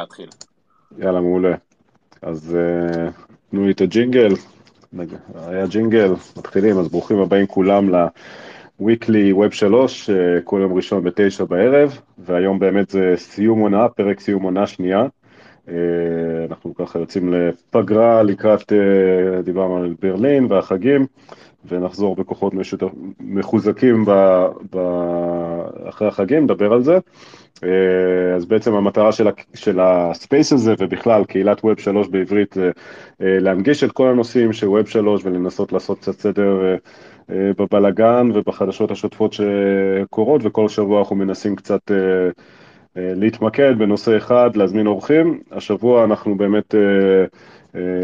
להתחיל. יאללה, מעולה. אז uh, תנו לי את הג'ינגל, היה ג'ינגל, מתחילים, אז ברוכים הבאים כולם ל-weekly web 3, uh, כל יום ראשון בתשע בערב, והיום באמת זה סיום עונה, פרק סיום עונה שנייה. Uh, אנחנו ככה יוצאים לפגרה לקראת, דיברנו על ברלין והחגים, ונחזור בכוחות משותף, מחוזקים ב, ב, אחרי החגים, נדבר על זה. אה, אז בעצם המטרה של, של הספייס הזה ובכלל קהילת ווב 3 בעברית אה, להנגיש את כל הנושאים של ווב 3 ולנסות לעשות קצת סדר אה, בבלגן ובחדשות השוטפות שקורות וכל שבוע אנחנו מנסים קצת להתמקד בנושא אחד, להזמין אורחים. השבוע אנחנו באמת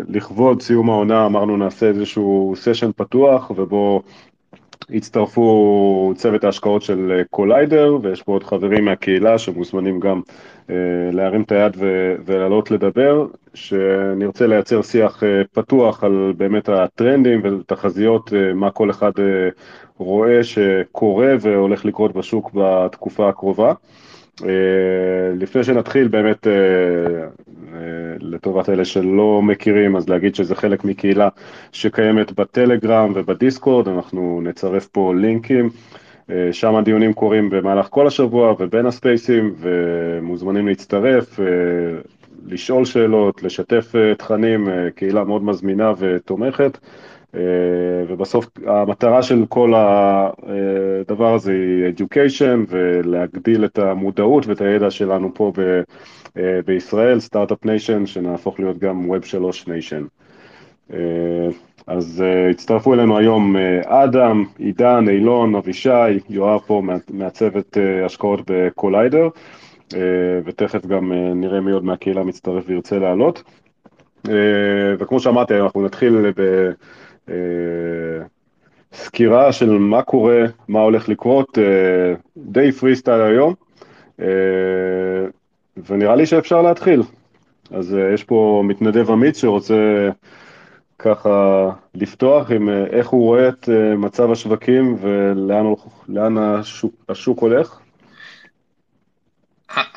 לכבוד סיום העונה אמרנו נעשה איזשהו סשן פתוח ובו הצטרפו צוות ההשקעות של קוליידר, ויש פה עוד חברים מהקהילה שמוזמנים גם אה, להרים את היד ולעלות לדבר, שנרצה לייצר שיח אה, פתוח על באמת הטרנדים ותחזיות, אה, מה כל אחד רואה שקורה והולך לקרות בשוק בתקופה הקרובה. לפני שנתחיל באמת לטובת אלה שלא מכירים, אז להגיד שזה חלק מקהילה שקיימת בטלגרם ובדיסקורד, אנחנו נצרף פה לינקים, אה, שם הדיונים קורים במהלך כל השבוע ובין הספייסים, ומוזמנים להצטרף, אה, לשאול שאלות, לשתף אה, תכנים, קהילה מאוד מזמינה ותומכת. ובסוף המטרה של כל הדבר הזה היא education ולהגדיל את המודעות ואת הידע שלנו פה אה, בישראל, start-up nation, שנהפוך להיות גם Web 3 nation. אז הצטרפו אלינו היום אדם, עידן, אילון, אבישי, יואב פה מה, מהצוות השקעות בקוליידר, ותכף גם נראה מי עוד מהקהילה מצטרף וירצה לעלות. וכמו שאמרתי, אנחנו נתחיל בסקירה uh, של מה קורה, מה הולך לקרות, uh, די פרי סטייל היום. Uh, ונראה לי שאפשר להתחיל. אז יש פה מתנדב אמיץ שרוצה ככה לפתוח עם איך הוא רואה את מצב השווקים ולאן השוק, השוק הולך.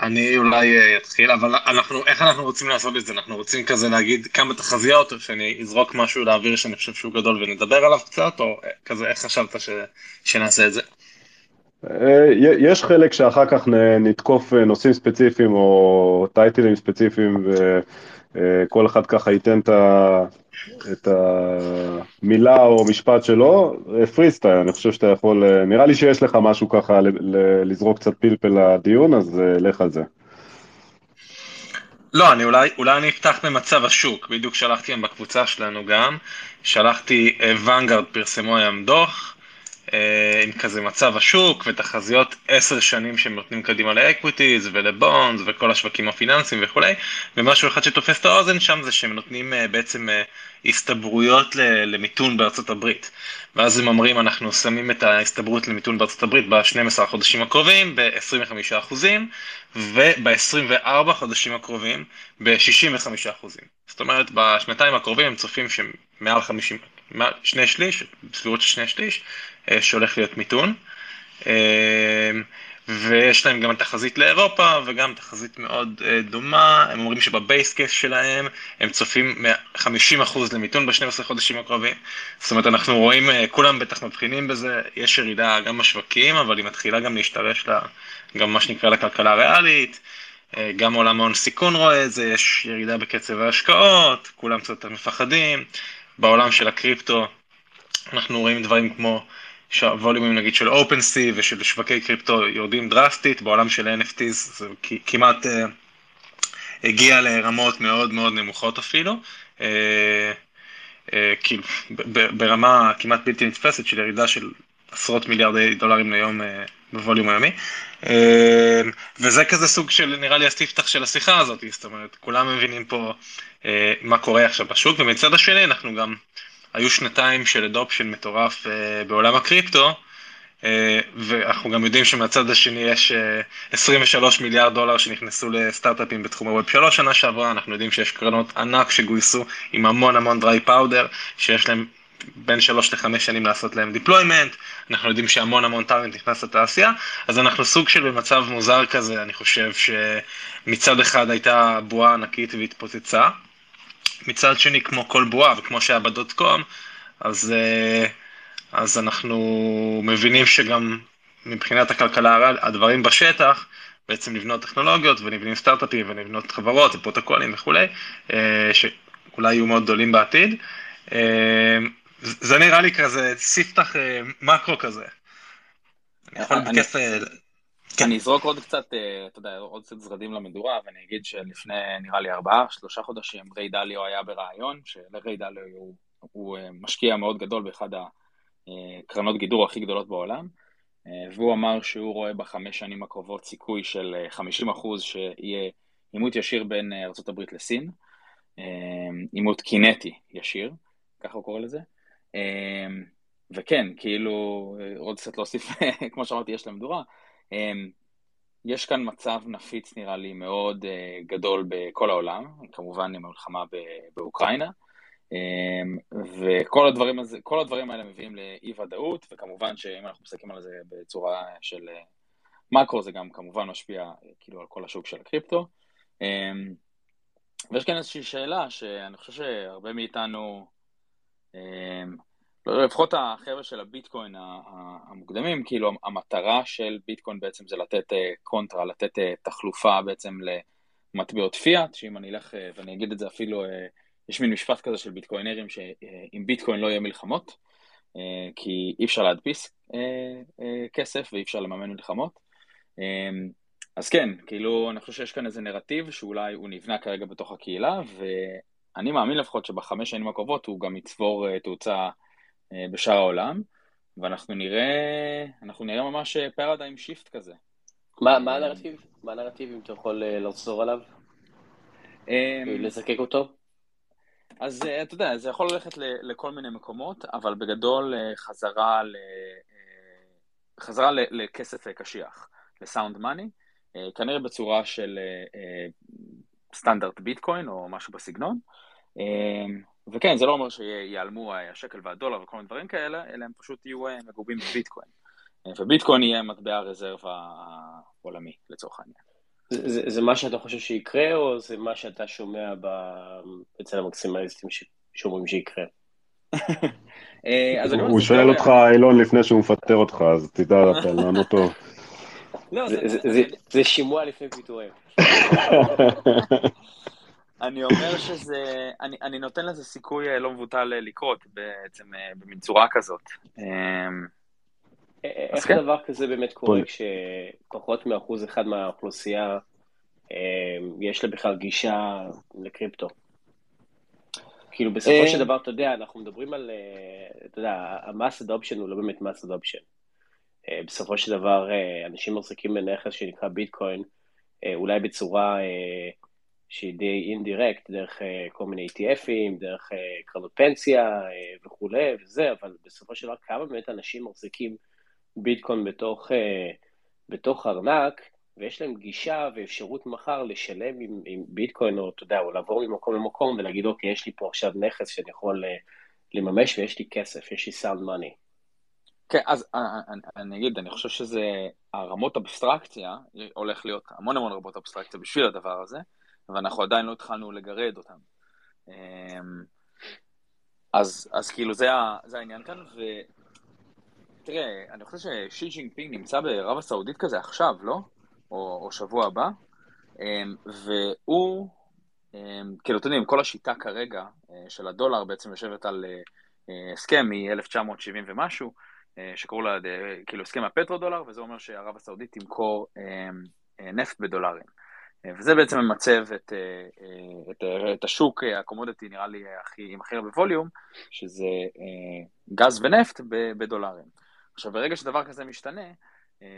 אני אולי אתחיל, אבל אנחנו, איך אנחנו רוצים לעשות את זה? אנחנו רוצים כזה להגיד כמה תחזיות, או שאני אזרוק משהו לאוויר שאני חושב שהוא גדול ונדבר עליו קצת, או כזה, איך חשבת ש, שנעשה את זה? אה, יש חלק שאחר כך נתקוף אה, נושאים ספציפיים או טייטלים ספציפיים וכל אחד ככה ייתן את המילה או משפט שלו, פרי אה, סטייל, אני חושב שאתה יכול, נראה לי שיש לך משהו ככה לזרוק קצת פלפל לדיון, אז לך על זה. לא, אני אולי, אולי אני אפתח במצב השוק, בדיוק שלחתי להם בקבוצה שלנו גם, שלחתי, ונגארד פרסמו היום דוח, אה, עם כזה מצב השוק ותחזיות עשר שנים שהם נותנים קדימה ל equities ול bonds וכל השווקים הפיננסיים וכולי ומשהו אחד שתופס את האוזן שם זה שהם נותנים אה, בעצם אה, הסתברויות למיתון בארצות הברית ואז הם אומרים אנחנו שמים את ההסתברות למיתון בארצות הברית ב-12 החודשים הקרובים ב-25% וב-24 חודשים הקרובים ב-65%. זאת אומרת בשנתיים הקרובים הם צופים שמעל 50, שני שליש, בסבירות של שני שליש, אה, שהולך להיות מיתון. אה, ויש להם גם תחזית לאירופה וגם תחזית מאוד אה, דומה, הם אומרים שבבייס קייס שלהם הם צופים 50% למיתון ב-12 חודשים הקרובים. זאת אומרת אנחנו רואים, כולם בטח מבחינים בזה, יש ירידה גם בשווקים, אבל היא מתחילה גם להשתרש לה, גם מה שנקרא לכלכלה הריאלית, גם עולם ההון סיכון רואה את זה, יש ירידה בקצב ההשקעות, כולם קצת מפחדים, בעולם של הקריפטו אנחנו רואים דברים כמו שהווליומים נגיד של OpenSea ושל שווקי קריפטו יורדים דרסטית, בעולם של NFTs זה כמעט uh, הגיע לרמות מאוד מאוד נמוכות אפילו, uh, uh, כאילו ברמה כמעט בלתי נתפסת של ירידה של עשרות מיליארדי דולרים ליום בווליום היומי. וזה כזה סוג של נראה לי הספתח של השיחה הזאת, זאת אומרת כולם מבינים פה מה קורה עכשיו בשוק ומצד השני אנחנו גם היו שנתיים של אדופשן מטורף uh, בעולם הקריפטו, uh, ואנחנו גם יודעים שמהצד השני יש uh, 23 מיליארד דולר שנכנסו לסטארט-אפים בתחום הווב 3 שנה שעברה, אנחנו יודעים שיש קרנות ענק שגויסו עם המון המון דריי פאודר, שיש להם בין שלוש לחמש שנים לעשות להם deployment, אנחנו יודעים שהמון המון טאלנט נכנס לתעשייה, אז אנחנו סוג של במצב מוזר כזה, אני חושב שמצד אחד הייתה בועה ענקית והתפוצצה, מצד שני כמו כל בועה וכמו שהיה בדוט קום, אז, אה, אז אנחנו מבינים שגם מבחינת הכלכלה הדברים בשטח, בעצם לבנות טכנולוגיות ונבנים סטארט-אפים ונבנות חברות ופרוטוקולים וכולי, אה, שאולי יהיו מאוד גדולים בעתיד. אה, זה נראה לי כזה ספתח מקרו כזה. אני יכול בכיף... כן. אני אזרוק עוד קצת, אתה יודע, עוד קצת זרדים למדורה, ואני אגיד שלפני, נראה לי, ארבעה, שלושה חודשים, ריי דליו היה ברעיון, שלריי דליו הוא, הוא משקיע מאוד גדול באחד הקרנות גידור הכי גדולות בעולם, והוא אמר שהוא רואה בחמש שנים הקרובות סיכוי של 50 אחוז שיהיה עימות ישיר בין ארה"ב לסין, עימות קינטי ישיר. ככה הוא קורא לזה. וכן, כאילו, עוד קצת להוסיף, כמו שאמרתי, יש למדורה. אמ, יש כאן מצב נפיץ, נראה לי, מאוד אה, גדול בכל העולם, כמובן עם המלחמה באוקראינה, אמ, וכל הדברים, הזה, הדברים האלה מביאים לאי ודאות, וכמובן שאם אנחנו מסתכלים על זה בצורה של אה, מקרו, זה גם כמובן משפיע אה, כאילו על כל השוק של הקריפטו. ויש כאן איזושהי שאלה שאני חושב שהרבה מאיתנו אמ, לפחות החבר'ה של הביטקוין המוקדמים, כאילו המטרה של ביטקוין בעצם זה לתת אה, קונטרה, לתת אה, תחלופה בעצם למטבעות פיאט, שאם אני אלך אה, ואני אגיד את זה אפילו, יש מין משפט כזה של ביטקוינרים שעם ביטקוין לא יהיה מלחמות, כי אי אפשר להדפיס כסף ואי אפשר לממן מלחמות. אז כן, כאילו, אני חושב שיש כאן איזה נרטיב שאולי הוא נבנה כרגע בתוך הקהילה, אני מאמין לפחות שבחמש שנים הקרובות הוא גם יצבור תאוצה בשאר העולם, ואנחנו נראה, אנחנו נראה ממש paradigm אה, shift כזה. מה, מה הנרטיב? מה הנרטיב, אם אתה יכול לחזור עליו? לזקק אותו? אז אתה יודע, זה יכול ללכת לכל מיני מקומות, אבל בגדול חזרה, ל... חזרה לכסף קשיח, ל sound money, כנראה בצורה של סטנדרט ביטקוין או משהו בסגנון. וכן, זה לא אומר שיעלמו השקל והדולר וכל מיני דברים כאלה, אלא הם פשוט יהיו אה, מגובים בביטקוין. אה, וביטקוין יהיה מטבע הרזרבה העולמי, לצורך העניין. זה, זה, זה מה שאתה חושב שיקרה, או זה מה שאתה שומע ב... אצל המקסימליסטים שאומרים שיקרה? אה, הוא שואל אותך, אילון, לפני שהוא מפטר אותך, אז תדע לענות טוב. לא, זה שימוע לפני פיטורים. אני אומר שזה, אני, אני נותן לזה סיכוי אה, לא מבוטל אה, לקרות בעצם אה, במין צורה כזאת. אמ, איך כן. דבר כזה באמת קורה כשפחות מאחוז אחד מהאוכלוסייה יש לה בכלל גישה לקריפטו? כאילו בסופו של דבר, אתה יודע, אנחנו מדברים על, אתה יודע, המס אדופשן הוא לא באמת מס אדופשן. בסופו של דבר, אנשים מחזיקים בנכס שנקרא ביטקוין, אולי בצורה שהיא די אינדירקט, דרך uh, כל מיני ETFים, דרך uh, קרנות פנסיה uh, וכולי וזה, אבל בסופו של דבר כמה באמת אנשים מחזיקים ביטקוין בתוך, uh, בתוך ארנק, ויש להם גישה ואפשרות מחר לשלם עם, עם ביטקוין, או אתה יודע, או לעבור ממקום למקום ולהגיד, אוקיי, יש לי פה עכשיו נכס שאני יכול uh, לממש ויש לי כסף, יש לי sound money. כן, אז אני, אני אגיד, אני חושב שזה, הרמות אבסטרקציה, הולך להיות המון המון רמות אבסטרקציה בשביל הדבר הזה, ואנחנו עדיין לא התחלנו לגרד אותם. אמ, אז, אז כאילו זה, זה העניין כאן, ותראה, אני חושב ששי ג'ינפינג נמצא בערב הסעודית כזה עכשיו, לא? או, או שבוע הבא, אמ, והוא, אמ, כאילו, אתם יודעים, כל השיטה כרגע אה, של הדולר בעצם יושבת על אה, הסכם מ-1970 ומשהו, אה, שקראו לה, כאילו, הסכם הפטרו דולר, וזה אומר שערב הסעודית תמכור נפט בדולרים. וזה בעצם ממצב את, אה, אה, את, את השוק הקומודיטי, נראה לי, הכי, עם הכי הרבה ווליום, שזה אה, גז ונפט בדולרים. עכשיו, ברגע שדבר כזה משתנה,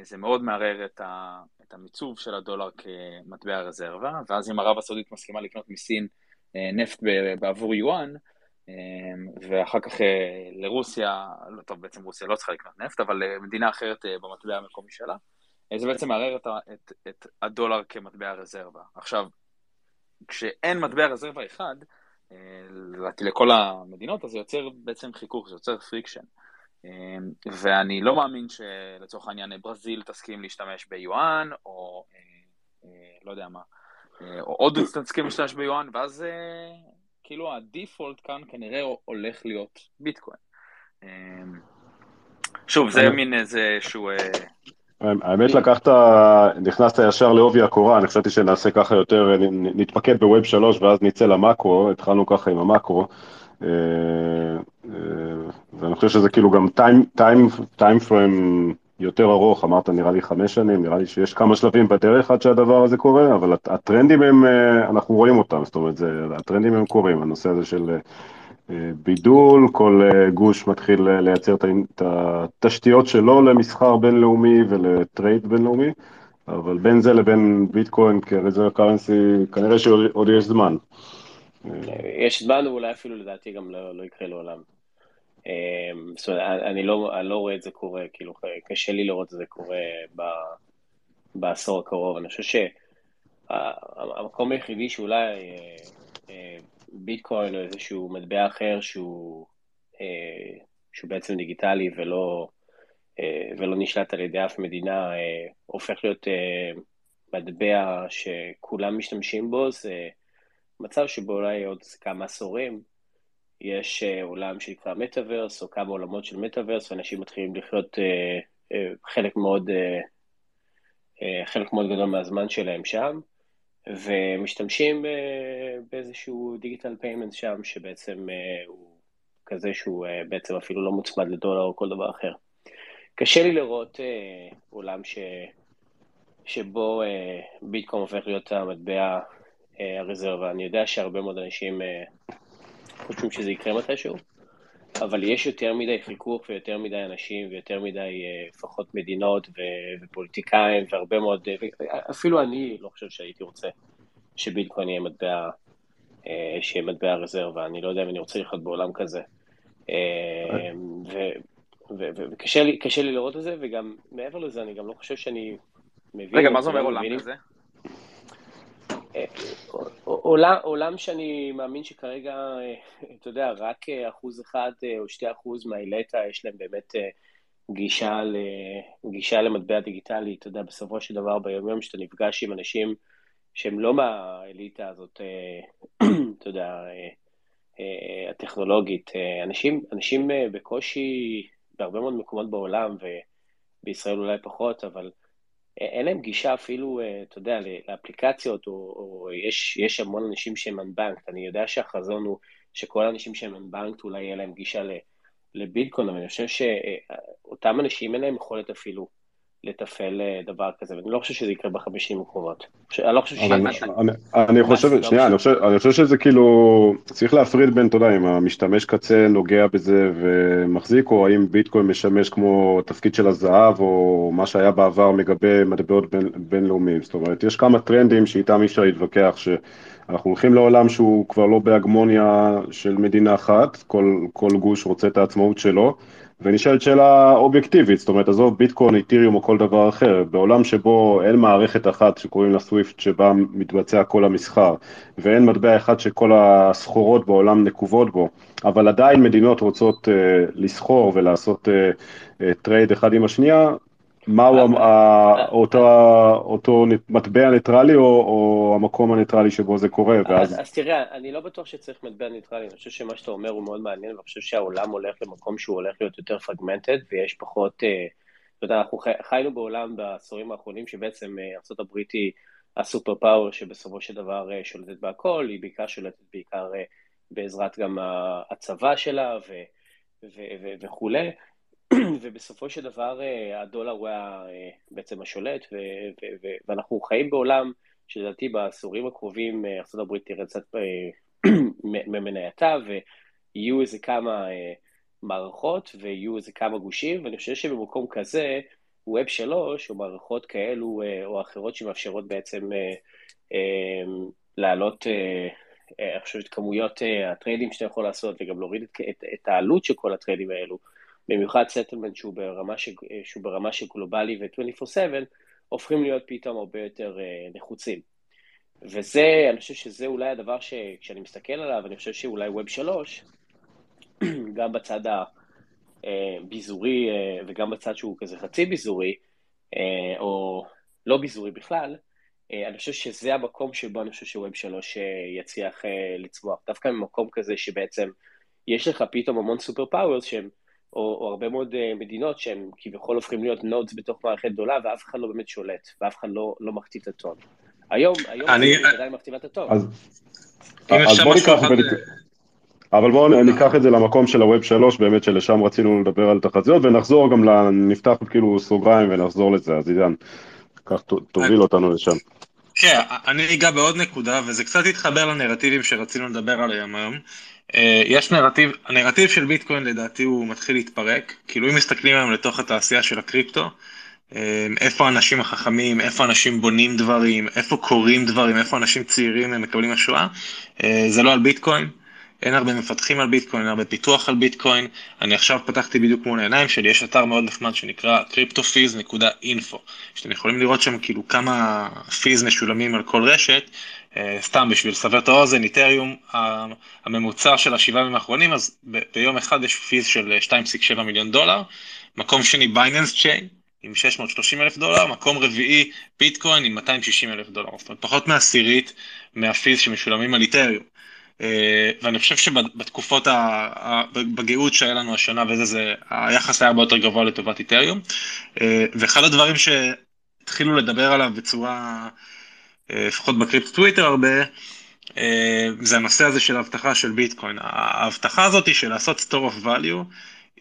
זה מאוד מערער את, ה, את המיצוב של הדולר כמטבע רזרבה, ואז אם ערב הסעודית מסכימה לקנות מסין נפט בעבור יואן, ואחר כך לרוסיה, לא טוב, בעצם רוסיה לא צריכה לקנות נפט, אבל למדינה אחרת במטבע המקומי שלה, זה בעצם מערער את, את, את הדולר כמטבע רזרבה. עכשיו, כשאין מטבע רזרבה אחד, לדעתי לכל המדינות, אז זה יוצר בעצם חיכוך, זה יוצר friction. ואני לא מאמין שלצורך העניין ברזיל תסכים להשתמש ביואן, או לא יודע מה, או עוד תסכים להשתמש ביואן, ואז כאילו הדיפולט כאן כנראה הולך להיות ביטקוין. שוב, זה מין איזה שהוא... האמת לקחת, נכנסת ישר לעובי הקורה, אני חשבתי שנעשה ככה יותר, נתפקד בווב שלוש ואז נצא למאקרו, התחלנו ככה עם המאקרו. אה, אה, ואני חושב שזה כאילו גם טיים פריים יותר ארוך, אמרת נראה לי חמש שנים, נראה לי שיש כמה שלבים בדרך עד שהדבר הזה קורה, אבל הטרנדים הם, אה, אנחנו רואים אותם, זאת אומרת, הטרנדים הם קורים, הנושא הזה של בידול, כל אה, גוש מתחיל אה, לייצר את התשתיות שלו למסחר בינלאומי ולטרייד בינלאומי, אבל בין זה לבין ביטקוין כרזרב קרנסי, כנראה שעוד יש זמן. יש זמן, ואולי אפילו לדעתי גם לא, לא יקרה לעולם. אה, זאת אומרת, אני לא, אני לא רואה את זה קורה, כאילו, קשה לי לראות את זה קורה ב, בעשור הקרוב. אני חושב שהמקום היחידי שאולי ביטקוין או איזשהו מטבע אחר שהוא, אה, שהוא בעצם דיגיטלי ולא, אה, ולא נשלט על ידי אף מדינה, אה, הופך להיות מטבע שכולם משתמשים בו, זה מצב שבו אולי עוד כמה עשורים יש עולם שנקרא מטאוורס, או כמה עולמות של מטאוורס, ואנשים מתחילים לחיות חלק מאוד... חלק מאוד גדול מהזמן שלהם שם. ומשתמשים באיזשהו digital payment שם, שבעצם אה, הוא כזה שהוא אה, בעצם אפילו לא מוצמד לדולר או כל דבר אחר. קשה לי לראות אה, עולם ש... שבו ביטקום הופך להיות המטבע הרזרבה. אני יודע שהרבה מאוד אנשים חושבים שזה יקרה מתישהו, אבל יש יותר מדי חיכוך ויותר מדי אנשים ויותר מדי לפחות מדינות ופוליטיקאים והרבה מאוד, אפילו אני לא חושב שהייתי רוצה שביטקוין יהיה מטבע, אה, שיהיה מטבע רזרבה, אני לא יודע אם אני רוצה לחיות בעולם כזה. אה, וקשה לי, לי לראות את זה, וגם מעבר לזה, אני גם לא חושב שאני מבין... רגע, מה זה אומר עולם כזה? אה, עולם, עולם שאני מאמין שכרגע, אתה יודע, רק אחוז אחד או שתי אחוז מהאילטה יש להם באמת גישה, גישה למטבע דיגיטלי, אתה יודע, בסופו של דבר ביום יום שאתה נפגש עם אנשים שהם לא מהאליטה הזאת, אה, אתה יודע, אה, אה, הטכנולוגית. אנשים, אנשים בקושי, בהרבה מאוד מקומות בעולם, ובישראל אולי פחות, אבל אין להם גישה אפילו, אתה יודע, לאפליקציות, או, או יש, יש המון אנשים שהם unbanked. אני יודע שהחזון הוא שכל האנשים שהם unbanked אולי יהיה להם גישה לביטקוין, אבל אני חושב שאותם אנשים אין להם יכולת אפילו לתפעל אה, דבר כזה, ואני לא חושב שזה יקרה בחמישים הקרובות. אני לא חושב ש... אני חושב, שנייה, אני חושב שזה כאילו, צריך להפריד בין, אתה יודע, אם המשתמש קצה נוגע בזה ומחזיק, או האם ביטקוין משמש כמו תפקיד של הזהב, או מה שהיה בעבר מגבה מטבעות בינלאומיים. זאת אומרת, יש כמה טרנדים שאיתם אי אפשר להתווכח, שאנחנו הולכים לעולם שהוא כבר לא בהגמוניה של מדינה אחת, כל גוש רוצה את העצמאות שלו. ונשאלת שאלה אובייקטיבית, זאת אומרת, עזוב ביטקוין, איתיריום או כל דבר אחר, בעולם שבו אין מערכת אחת שקוראים לה סוויפט שבה מתבצע כל המסחר, ואין מטבע אחד שכל הסחורות בעולם נקובות בו, אבל עדיין מדינות רוצות אה, לסחור ולעשות trade אה, אה, אחד עם השנייה, מהו אותו מטבע ניטרלי או המקום הניטרלי שבו זה קורה, ואז... אז תראה, אני לא בטוח שצריך מטבע ניטרלי, אני חושב שמה שאתה אומר הוא מאוד מעניין, ואני חושב שהעולם הולך למקום שהוא הולך להיות יותר fragmented, ויש פחות... אה, אתה יודע, אנחנו חיינו בעולם בעשורים האחרונים שבעצם אה, ארה"ב היא הסופר פאוור שבסופו של דבר אה, שולטת בהכל, היא בעיקר שולטת בעיקר בעזרת גם הצבא שלה וכולי. ובסופו של דבר אה, הדולר הוא אה, בעצם השולט, ואנחנו חיים בעולם שלדעתי בעשורים הקרובים אה, ארה"ב תראה קצת ממנייתה, ויהיו איזה כמה מערכות ויהיו איזה כמה גושים, ואני חושב שבמקום כזה, Web שלוש, או מערכות כאלו או אחרות שמאפשרות בעצם להעלות, אני חושב, את כמויות ה trade־ים שאתה יכול לעשות, וגם להוריד את, את, את העלות של כל ה trade־ים האלו. במיוחד settlement שהוא ברמה, ש... שהוא ברמה של גלובלי ו-24/7, הופכים להיות פתאום הרבה יותר אה, נחוצים. וזה, אני חושב שזה אולי הדבר שכשאני מסתכל עליו, אני חושב שאולי Web שלוש, גם בצד הביזורי אה, וגם בצד שהוא כזה חצי ביזורי, אה, או לא ביזורי בכלל, אה, אני חושב שזה המקום שבו אני חושב ש Web שלוש יצליח לצמוח. דווקא ממקום כזה שבעצם יש לך פתאום המון super powers שהם, או, או הרבה מאוד מדינות שהם כביכול הופכים להיות nodes בתוך מערכת גדולה ואף אחד לא באמת שולט, ואף אחד לא, לא מכתיב את הטון. היום, היום ארה"ב עדיין מכתיבה את הטון. אז בוא ניקח... אבל בואו ניקח את זה למקום של הווב 3, באמת שלשם רצינו לדבר על תחזיות, ונחזור גם, נפתח כאילו סוגריים ונחזור לזה, אז עידן, כך תוביל אותנו לשם. כן, אני אגע בעוד נקודה, וזה קצת יתחבר לנרטיבים שרצינו לדבר עליהם היום. אה, יש נרטיב, הנרטיב של ביטקוין לדעתי הוא מתחיל להתפרק, כאילו אם מסתכלים היום לתוך התעשייה של הקריפטו, אמ, איפה האנשים החכמים, איפה אנשים בונים דברים, איפה קוראים דברים, איפה אנשים צעירים מקבלים השואה, אה, זה לא על ביטקוין. אין הרבה מפתחים על ביטקוין, אין הרבה פיתוח על ביטקוין. אני עכשיו פתחתי בדיוק מול העיניים שלי, יש אתר מאוד נחמד שנקרא cryptofees.info, שאתם יכולים לראות שם כאילו כמה fees משולמים על כל רשת, אה, סתם בשביל לסבר את האוזן, Ethereum, הממוצע של השבעה ימים האחרונים, אז ביום אחד יש fees של 2.7 מיליון דולר, מקום שני Binance Chain, עם 630 אלף דולר, מקום רביעי ביטקוין עם 260 אלף דולר, זאת אומרת פחות מעשירית מהפיז שמשולמים על איתריום. אה, ואני חושב שבתקופות, בגאות שהיה לנו השנה וזה, זה, היחס היה הרבה יותר גבוה לטובת איתריום. אה, ואחד הדברים שהתחילו לדבר עליו בצורה, אה, לפחות בקריפט טוויטר הרבה, זה הנושא הזה של האבטחה של ביטקוין. ההבטחה הזאת של לעשות store of value,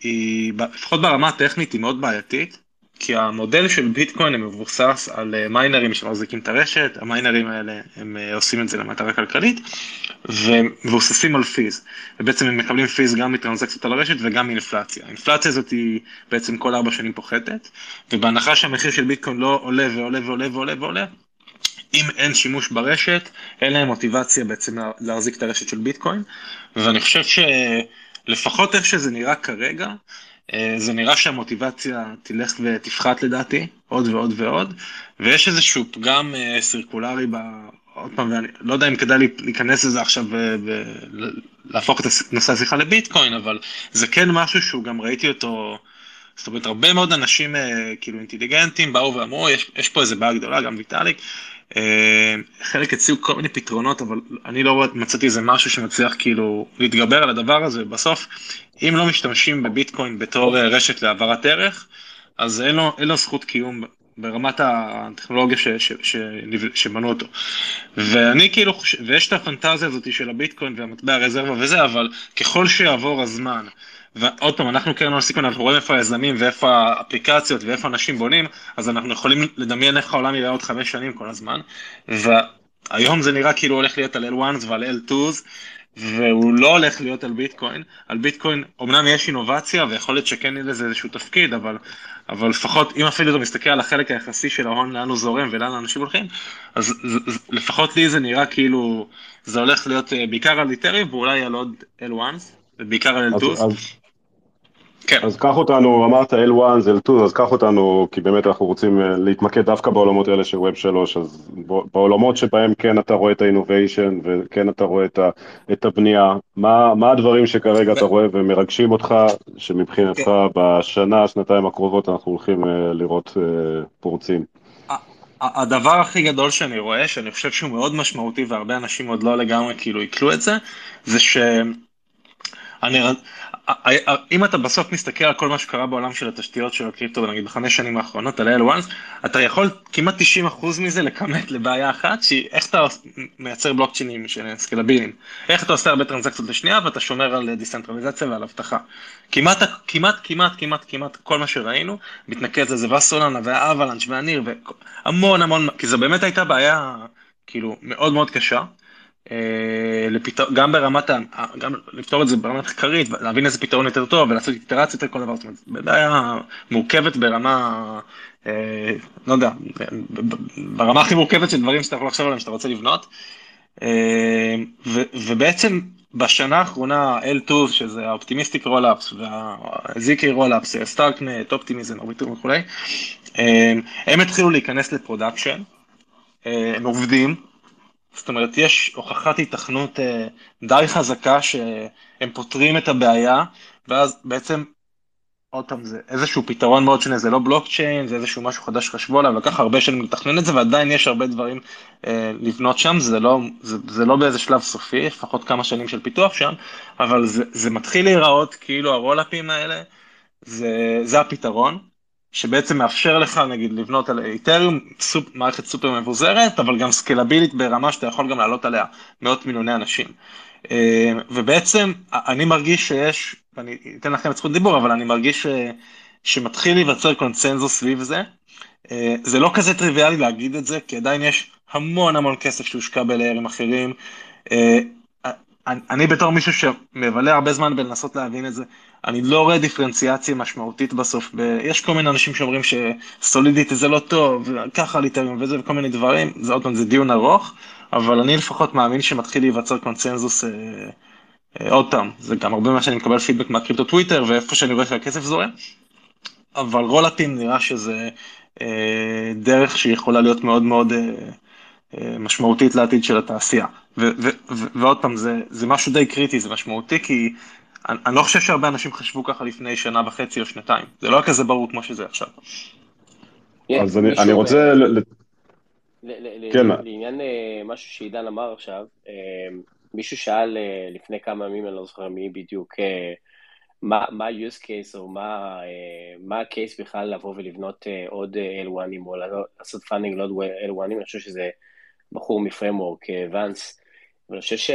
היא, לפחות ברמה הטכנית, היא מאוד בעייתית. כי המודל של ביטקוין מבוסס על אה, מיינרים שמחזיקים את הרשת, המיינרים האלה הם אה, עושים את זה למטרה כלכלית, ומבוססים על פיז, ובעצם הם מקבלים פיז גם מטרנזקציות על הרשת וגם מאינפלציה. האינפלציה הזאת היא בעצם כל ארבע שנים פוחתת, ובהנחה שהמחיר של ביטקוין לא עולה ועולה ועולה ועולה ועולה, אם אין שימוש ברשת, אין להם מוטיבציה בעצם להחזיק את הרשת של ביטקוין, ואני חושב שלפחות איך שזה נראה כרגע, אה, זה נראה שהמוטיבציה תלך ותפחת לדעתי, עוד ועוד ועוד, ויש איזשהו פגם אה, סירקולרי ב... עוד פעם, ואני לא יודע אם כדאי להיכנס לזה עכשיו ולהפוך את נושא השיחה לביטקוין, אבל זה כן משהו שהוא גם ראיתי אותו, זאת אומרת, הרבה מאוד אנשים אה, כאילו אינטליגנטים באו ואמרו, יש, יש פה איזה בעיה גדולה, גם ויטאליק, חלק הציעו כל מיני פתרונות, אבל אני לא מצאתי איזה משהו שמצליח כאילו להתגבר על הדבר הזה, בסוף אם לא משתמשים בביטקוין בתור אה, רשת להעברת ערך, אז אין לו, אין לו זכות קיום ברמת הטכנולוגיה ש, ש, ש, שבנו אותו. ואני כאילו חושב, ויש את הפנטזיה הזאת של הביטקוין והמטבע הרזרבה וזה, אבל ככל שיעבור הזמן, ועוד פעם, אנחנו קרן הון סיכון, אנחנו רואים איפה היזמים ואיפה האפליקציות ואיפה אנשים בונים, אז אנחנו יכולים לדמיין איך העולם יראה עוד חמש שנים כל הזמן. והיום זה נראה כאילו הולך להיות על L1s ועל L2s, והוא לא הולך להיות על ביטקוין. על ביטקוין אמנם יש אינובציה ויכול להיות שכן יהיה לזה איזשהו תפקיד, אבל, אבל לפחות אם אפילו אתה מסתכל על החלק היחסי של ההון, לאן הוא זורם ולאן האנשים הולכים, אז זה, זה, לפחות לי זה נראה כאילו זה הולך להיות אה, בעיקר על איתרים ואולי על עוד L1s, ובעיקר על L2s. כן. אז קח אותנו, אמרת L1 זה L2, אז קח אותנו, כי באמת אנחנו רוצים אה, להתמקד דווקא בעולמות האלה של Web 3, אז בעולמות שבהם כן אתה רואה את ה-innovation וכן אתה רואה את, ה, את הבנייה, מה, מה הדברים שכרגע אתה רואה ומרגשים אותך, שמבחינתך כן. בשנה, שנתיים הקרובות אנחנו הולכים אה, לראות אה, פורצים? הדבר הכי גדול שאני רואה, שאני חושב שהוא מאוד משמעותי והרבה אנשים עוד לא לגמרי כאילו יקלו את זה, זה ש... אני, אם אתה בסוף מסתכל על כל מה שקרה בעולם של התשתיות של הקריפטו, נגיד בחמש שנים האחרונות, על ל 1 אתה יכול כמעט 90% מזה לכמת לבעיה אחת, שהיא איך אתה מייצר בלוקצ'ינים של סקלביליים. איך אתה עושה הרבה טרנזקציות לשנייה ואתה שומר על דיסנטרליזציה ועל אבטחה. כמעט, כמעט, כמעט, כמעט, כמעט כל מה שראינו, מתנקז לזה וסולנה והאבלנץ' והניר והמון המון, כי זו באמת הייתה בעיה כאילו מאוד מאוד קשה. אה, לפתור, גם ברמת, גם לפתור את זה ברמה מחקרית, להבין איזה פתרון יותר טוב ולעשות איטרציות על כל דבר, זאת אומרת, בעיה מורכבת ברמה, אה, לא יודע, ברמה הכי מורכבת של דברים שאתה יכול לחשוב עליהם שאתה רוצה לבנות. אה, ו, ובעצם בשנה האחרונה L2 שזה ה optimistic rollups וה ZK rollups, StarkNet, Optimism, Arbitrum וכולי, הם התחילו להיכנס ל production, הם עובדים, זאת אומרת, יש הוכחת היתכנות אה, די חזקה שהם פותרים את הבעיה, ואז בעצם, עוד פעם, זה איזשהו פתרון מאוד שונה, זה לא בלוקצ'יין, זה איזשהו משהו חדש שחשבו עליו, לקח הרבה שנים לתכנן את זה, ועדיין יש הרבה דברים אה, לבנות שם, זה לא, זה, זה לא באיזה שלב סופי, לפחות כמה שנים של פיתוח שם, אבל זה, זה מתחיל להיראות כאילו הרולאפים האלה, זה, זה הפתרון. שבעצם מאפשר לך נגיד לבנות על איתריום, סופ, מערכת סופר מבוזרת, אבל גם סקלבילית ברמה שאתה יכול גם לעלות עליה מאות מיליוני אנשים. אה, ובעצם אני מרגיש שיש, אני אתן לכם את זכות דיבור, אבל אני מרגיש ש, שמתחיל להיווצר קונצנזוס סביב זה. אה, זה לא כזה טריוויאלי להגיד את זה, כי עדיין יש המון המון כסף שהושקע בליירים אחרים. אה, אני בתור מישהו שמבלה הרבה זמן בלנסות להבין את זה, אני לא רואה דיפרנציאציה משמעותית בסוף. ב... יש כל מיני אנשים שאומרים שסולידיטי זה לא טוב, ככה ליטרים וזה וכל מיני דברים, זה עוד פעם, זה דיון ארוך, אבל אני לפחות מאמין שמתחיל להיווצר קונצנזוס, אה, אה, עוד פעם, זה גם הרבה מה שאני מקבל פידבק מהקריפטו טוויטר ואיפה שאני רואה שהכסף זורם, אבל רולאפים נראה שזה אה, דרך שיכולה להיות מאוד מאוד אה, אה, משמעותית לעתיד של התעשייה. ועוד פעם, זה, זה משהו די קריטי, זה משמעותי, כי אני, אני לא חושב שהרבה אנשים חשבו ככה לפני שנה וחצי או שנתיים, זה לא כזה ברור כמו שזה עכשיו. אז אני, אני רוצה... כן. לעניין אה, משהו שעידן אמר עכשיו, אה, מישהו שאל לפני כמה ימים, אני לא זוכר מי בדיוק, מה ה-use case או מה ה-case בכלל לבוא ולבנות עוד L1־ים או לעשות funding לעוד L1־ים, אני חושב שזה בחור מ Framework, Vance, ואני חושב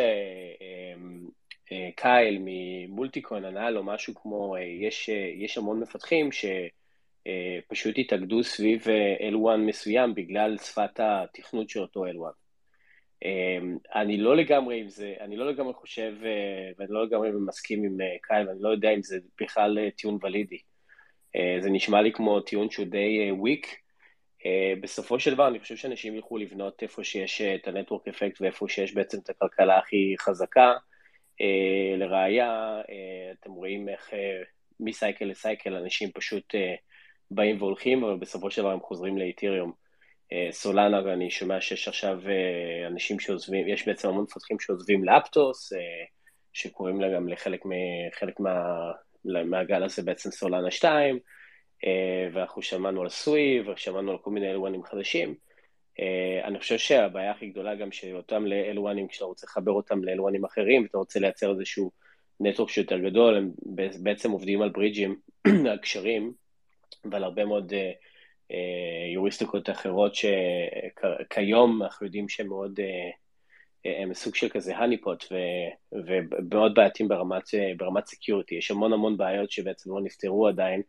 שקייל מ Multicoin ענה לו משהו כמו, יש, יש המון מפתחים שפשוט התאגדו סביב L1 מסוים בגלל שפת התכנות של אותו L1. אני לא לגמרי עם זה, אני לא לגמרי חושב, ואני לא לגמרי מסכים עם קייל, ואני לא יודע אם זה בכלל טיעון ולידי. זה נשמע לי כמו טיעון שהוא די וויק, בסופו של דבר אני חושב שאנשים ילכו לבנות איפה שיש uh, את הנטוורק אפקט ואיפה שיש בעצם את הכלכלה הכי חזקה. Uh, לראיה, אתם רואים איך מסייקל לסייקל אנשים פשוט באים והולכים, אבל בסופו של דבר הם חוזרים לאתיריום. סולנה, ואני שומע שיש עכשיו אנשים שעוזבים, יש בעצם המון מפתחים שעוזבים לאפטוס, שקוראים לה גם לחלק מה, מהגל הזה בעצם סולנה 2. אה, ואנחנו שמענו על סוי, ושמענו על כל מיני אלוואנים חדשים. אה, אני חושב שהבעיה הכי גדולה גם שאותם לאלוואנים, כשאתה רוצה לחבר אותם לאלוואנים אחרים, ואתה רוצה לייצר איזשהו נטוורק שיותר גדול, הם בעצם עובדים על ברידג'ים, על קשרים, ועל הרבה מאוד אה, יוריסטיקות אחרות שכיום אנחנו יודעים שהם מאוד, הם סוג של כזה הניפוט ומאוד בעייתים ברמת, סקיורטי. יש המון המון בעיות שבעצם לא נפתרו עדיין,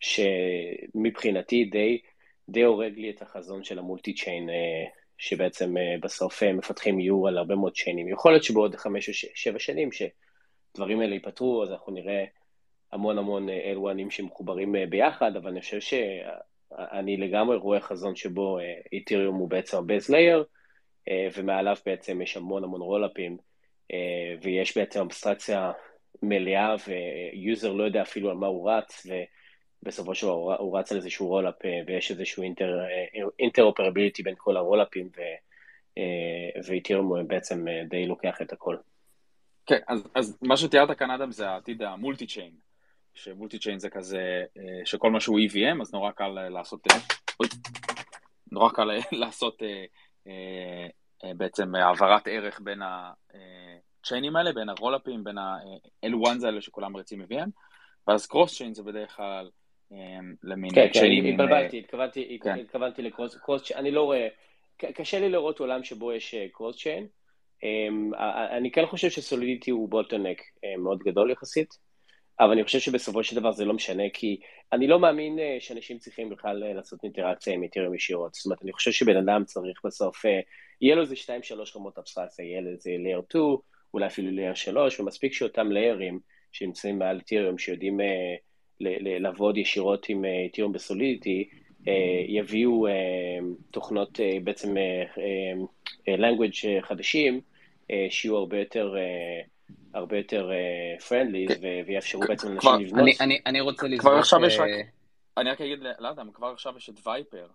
שמבחינתי די, די הורג לי את החזון של המולטי צ'יין, אה, שבעצם אה, בסוף אה, מפתחים יהיו על הרבה מאוד צ'יינים. יכול להיות שבעוד חמש או שבע שנים שדברים האלה ייפתרו, אז אנחנו נראה המון המון L1־ים שמחוברים ביחד, אבל אני חושב שאני לגמרי רואה חזון שבו Ethereum הוא בעצם ה base layer, ומעליו בעצם יש המון המון rollup־ים, ויש בעצם אבסטרקציה מלאה, ו user לא יודע אפילו על מה הוא רץ, ו... בסופו של דבר הוא רץ על איזשהו rollup אה, ויש איזשהו interoperability בין כל ה rollup־ים אה, ו Ethereum בעצם אה, די לוקח את הכל. כן, אז, אז מה שתיארת כאן אדם זה העתיד המולטי צ'יין, שמולטי צ'יין זה כזה, שכל מה שהוא EVM אז נורא קל לעשות, נורא קל לעשות בעצם העברת ערך בין הצ'יינים האלה, בין הרולאפים, בין ה-L1s האלה שכולם רצים EVM, ואז קרוס צ'יין זה בדרך כלל אמ, למין כן, כן, התבלבלתי, התכוונתי, כן. התכוונתי לקרוס, קרוס, אני לא רואה, קשה לי לראות עולם שבו יש קרוס צ'יין. אמ, אני כן חושב שסולידיטי הוא בולטנק אה, מאוד גדול יחסית, אבל אני חושב שבסופו של דבר זה לא משנה, כי אני לא מאמין אה, שאנשים צריכים בכלל אה, לעשות אינטראקציה עם איתרים ישירות. זאת אומרת, אני חושב שבן אדם צריך בסוף, יהיה לו איזה 2-3 רמות אבסטרציה, יהיה לו איזה לייר 2, אולי אפילו לייר 3, ומספיק שאותם ליירים שנמצאים מעל איתריום, שיודעים לעבוד ישירות עם איתירום אה, בסולידיטי, אה, יביאו אה, תוכנות בעצם languages חדשים, שיהיו הרבה יותר הרבה יותר friendly, כן. ויאפשרו בעצם לאנשים לבנות. אני רוצה לזרוק... כבר עכשיו יש רק... אני רק אגיד לאדם, כבר עכשיו יש את Vyper,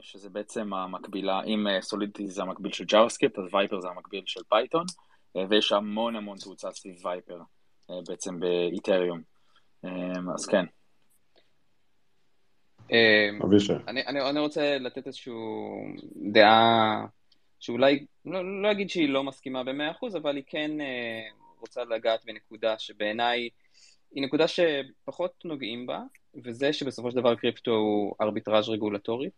שזה בעצם המקבילה, אם Solidity זה המקביל של JavaScript, אז Vyper זה המקביל של Python, ויש המון המון תאוצה סביב Vyper, בעצם ב Ethereum. אז כן. אבישי. אני, אני, אני רוצה לתת איזושהי דעה שאולי, לא, לא אגיד שהיא לא מסכימה ב-100%, אבל היא כן רוצה לגעת בנקודה שבעיניי היא נקודה שפחות נוגעים בה, וזה שבסופו של דבר קריפטו הוא ארביטראז' רגולטורי,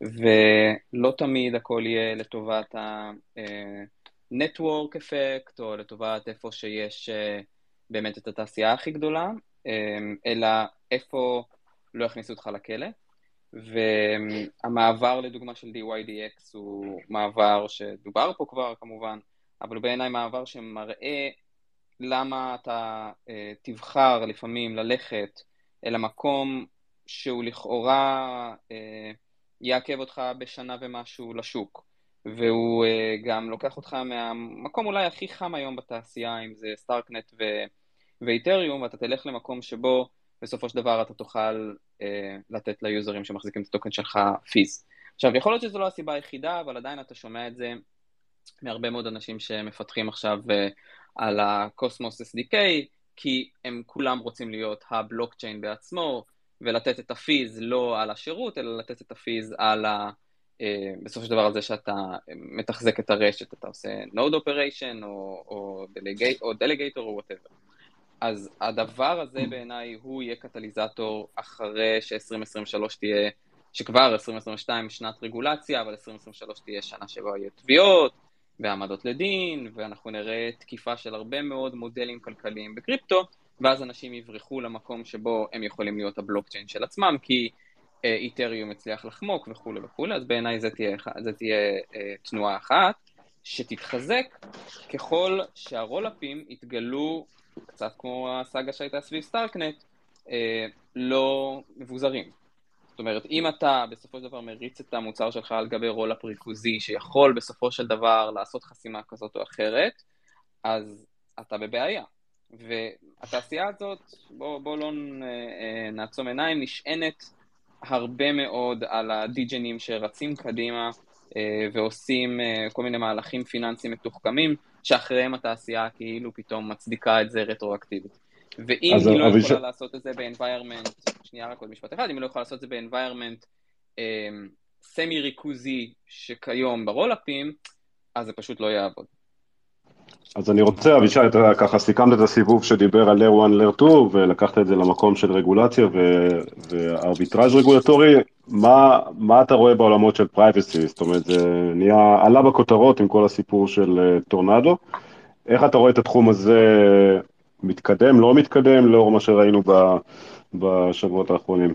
ולא תמיד הכל יהיה לטובת ה-network effect, או לטובת איפה שיש אה, באמת את התעשייה הכי גדולה, אה, אלא איפה לא יכניסו אותך לכלא. והמעבר לדוגמה של DYDX הוא מעבר שדובר פה כבר כמובן, אבל הוא בעיניי מעבר שמראה למה אתה אה, תבחר לפעמים ללכת אל המקום שהוא לכאורה אה, יעכב אותך בשנה ומשהו לשוק, והוא אה, גם לוקח אותך מהמקום אולי הכי חם היום בתעשייה, אם זה סטארקנט ו- ואיתריום, ואתה תלך למקום שבו בסופו של דבר אתה תוכל אה, לתת ליוזרים שמחזיקים את הטוקן שלך פיז. עכשיו, יכול להיות שזו לא הסיבה היחידה, אבל עדיין אתה שומע את זה מהרבה מאוד אנשים שמפתחים עכשיו אה, על הקוסמוס SDK, כי הם כולם רוצים להיות הבלוקצ'יין בעצמו, ולתת את הפיז לא על השירות, אלא לתת את הפיז על ה... אה, בסופו של דבר על זה שאתה מתחזק את הרשת, אתה עושה node operation או, או delegator או whatever. אז הדבר הזה בעיניי הוא יהיה קטליזטור אחרי ש-2023 תהיה, שכבר 2022 שנת רגולציה, אבל 2023 תהיה שנה שבה יהיו תביעות, והעמדות לדין, ואנחנו נראה תקיפה של הרבה מאוד מודלים כלכליים בקריפטו, ואז אנשים יברחו למקום שבו הם יכולים להיות הבלוקצ'יין של עצמם, כי אה, איתריום הצליח לחמוק וכולי וכולי, אז בעיניי זה תהיה, זה תהיה אה, תנועה אחת, שתתחזק ככל שה rollupים יתגלו, קצת כמו הסאגה שהייתה סביב StarkNet, אה, לא מבוזרים. זאת אומרת, אם אתה בסופו של דבר מריץ את המוצר שלך על גבי rollup ריכוזי, שיכול בסופו של דבר לעשות חסימה כזאת או אחרת, אז אתה בבעיה. והתעשייה הזאת, בואו בוא לא אה, נעצום עיניים, נשענת הרבה מאוד על הדיג'נים שרצים קדימה אה, ועושים אה, כל מיני מהלכים פיננסיים מתוחכמים, שאחריהם התעשייה כאילו פתאום מצדיקה את זה רטרואקטיבית. ואם היא לא יכולה ש... לעשות את זה ב-environment, שנייה רק עוד משפט אחד, אם היא לא יכולה לעשות את זה ב-environment סמי ריכוזי שכיום ברולאפים, אז זה פשוט לא יעבוד. אז אני רוצה, אבישי, אתה ככה סיכמת את הסיבוב שדיבר על Layer 1, Layer 2, ולקחת את זה למקום של רגולציה וארביטראז' רגולטורי, מה, מה אתה רואה בעולמות של privacy? זאת אומרת, זה נהיה, עלה בכותרות עם כל הסיפור של אה, טורנדו. איך אתה רואה את התחום הזה מתקדם, לא מתקדם, לאור מה שראינו ב, בשבועות האחרונים?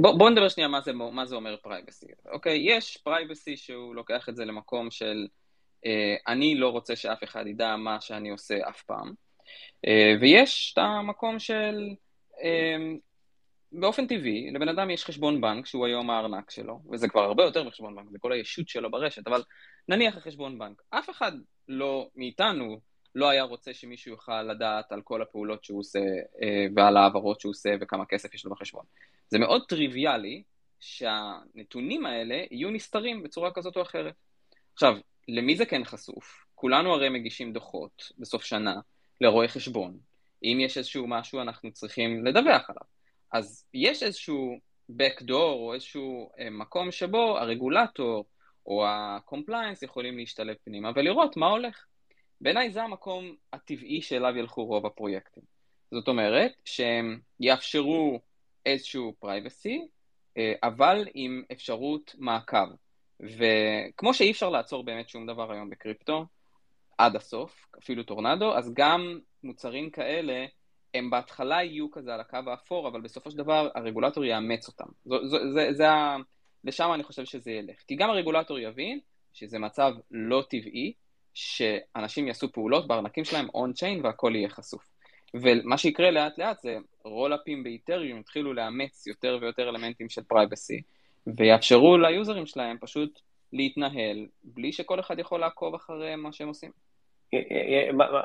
בוא, בוא נדבר שנייה מה זה, מה זה אומר privacy. אוקיי, יש privacy שהוא לוקח את זה למקום של... אה, אני לא רוצה שאף אחד ידע מה שאני עושה אף פעם. אה, ויש את המקום של, אה, באופן טבעי, לבן אדם יש חשבון בנק שהוא היום הארנק שלו, וזה כבר הרבה יותר מחשבון בנק, זה כל הישות שלו ברשת, אבל נניח החשבון בנק, אף אחד לא מאיתנו לא היה רוצה שמישהו יוכל לדעת על כל הפעולות שהוא עושה ועל העברות שהוא עושה וכמה כסף יש לו בחשבון. זה מאוד טריוויאלי שהנתונים האלה יהיו נסתרים בצורה כזאת או אחרת. עכשיו, למי זה כן חשוף? כולנו הרי מגישים דוחות בסוף שנה לרואי חשבון. אם יש איזשהו משהו אנחנו צריכים לדווח עליו. אז יש איזשהו backdoor או איזשהו אה, מקום שבו הרגולטור או ה-compliance יכולים להשתלב פנימה ולראות מה הולך. בעיניי זה המקום הטבעי שאליו ילכו רוב הפרויקטים. זאת אומרת שהם יאפשרו איזשהו privacy, אה, אבל עם אפשרות מעקב. וכמו שאי אפשר לעצור באמת שום דבר היום בקריפטו, עד הסוף, אפילו טורנדו, אז גם מוצרים כאלה, הם בהתחלה יהיו כזה על הקו האפור, אבל בסופו של דבר הרגולטור יאמץ אותם. זו, זו, זה, זה ה... לשם אני חושב שזה ילך. כי גם הרגולטור יבין שזה מצב לא טבעי, שאנשים יעשו פעולות בארנקים שלהם און-צ'יין והכל יהיה חשוף. ומה שיקרה לאט לאט זה רולאפים באיתריום יתחילו לאמץ יותר ויותר אלמנטים של פרייבסי, ויאפשרו ליוזרים שלהם פשוט להתנהל בלי שכל אחד יכול לעקוב אחרי מה שהם עושים.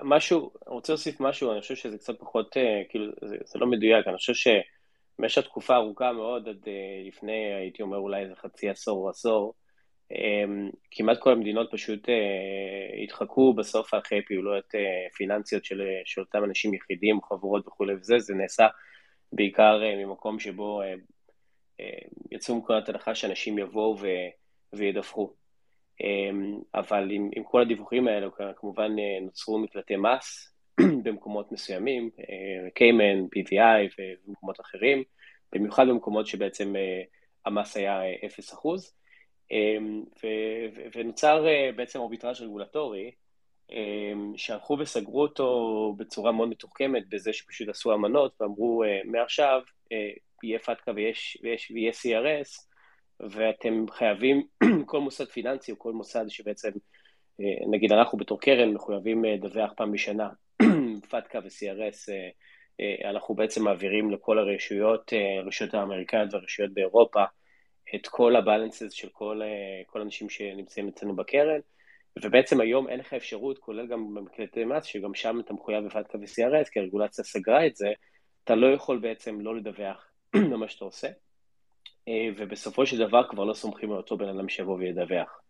משהו, אני רוצה להוסיף משהו, אני חושב שזה קצת פחות, כאילו, זה, זה לא מדויק, אני חושב במשך תקופה ארוכה מאוד, עד לפני, הייתי אומר אולי איזה חצי עשור או עשור, כמעט כל המדינות פשוט התחקו בסוף אחרי פעילויות פיננסיות של, של אותם אנשים יחידים, חבורות וכולי וזה, זה נעשה בעיקר ממקום שבו יצאו מנקודת הנחה שאנשים יבואו ו, וידווחו. אבל עם, עם כל הדיווחים האלו כמובן נוצרו מקלטי מס במקומות מסוימים, קיימן, PVI ומקומות אחרים, במיוחד במקומות שבעצם המס היה 0%. אמ, ונוצר אה, בעצם אורביטראז' רגולטורי, אמ, שהלכו וסגרו אותו בצורה מאוד מתוחכמת בזה שפשוט עשו אמנות ואמרו אה, מעכשיו אה, יהיה פתקה ויש, ויש, ויהיה CRS ואתם חייבים, כל מוסד פיננסי או כל מוסד שבעצם, נגיד אנחנו בתור קרן מחויבים לדווח פעם בשנה פתקה ו-CRS, אנחנו בעצם מעבירים לכל הרשויות, הרשויות האמריקאיות והרשויות באירופה, את כל הבלנסס של כל, אה, כל האנשים שנמצאים אצלנו בקרן, ובעצם היום אין לך אפשרות, כולל גם במקלטי מס, שגם שם אתה מחויב בפתקה ו-CRS, כי הרגולציה סגרה את זה, אתה לא יכול בעצם לא לדווח במה שאתה עושה, אה, ובסופו של דבר כבר לא סומכים על אותו בן אדם שיבוא וידווח.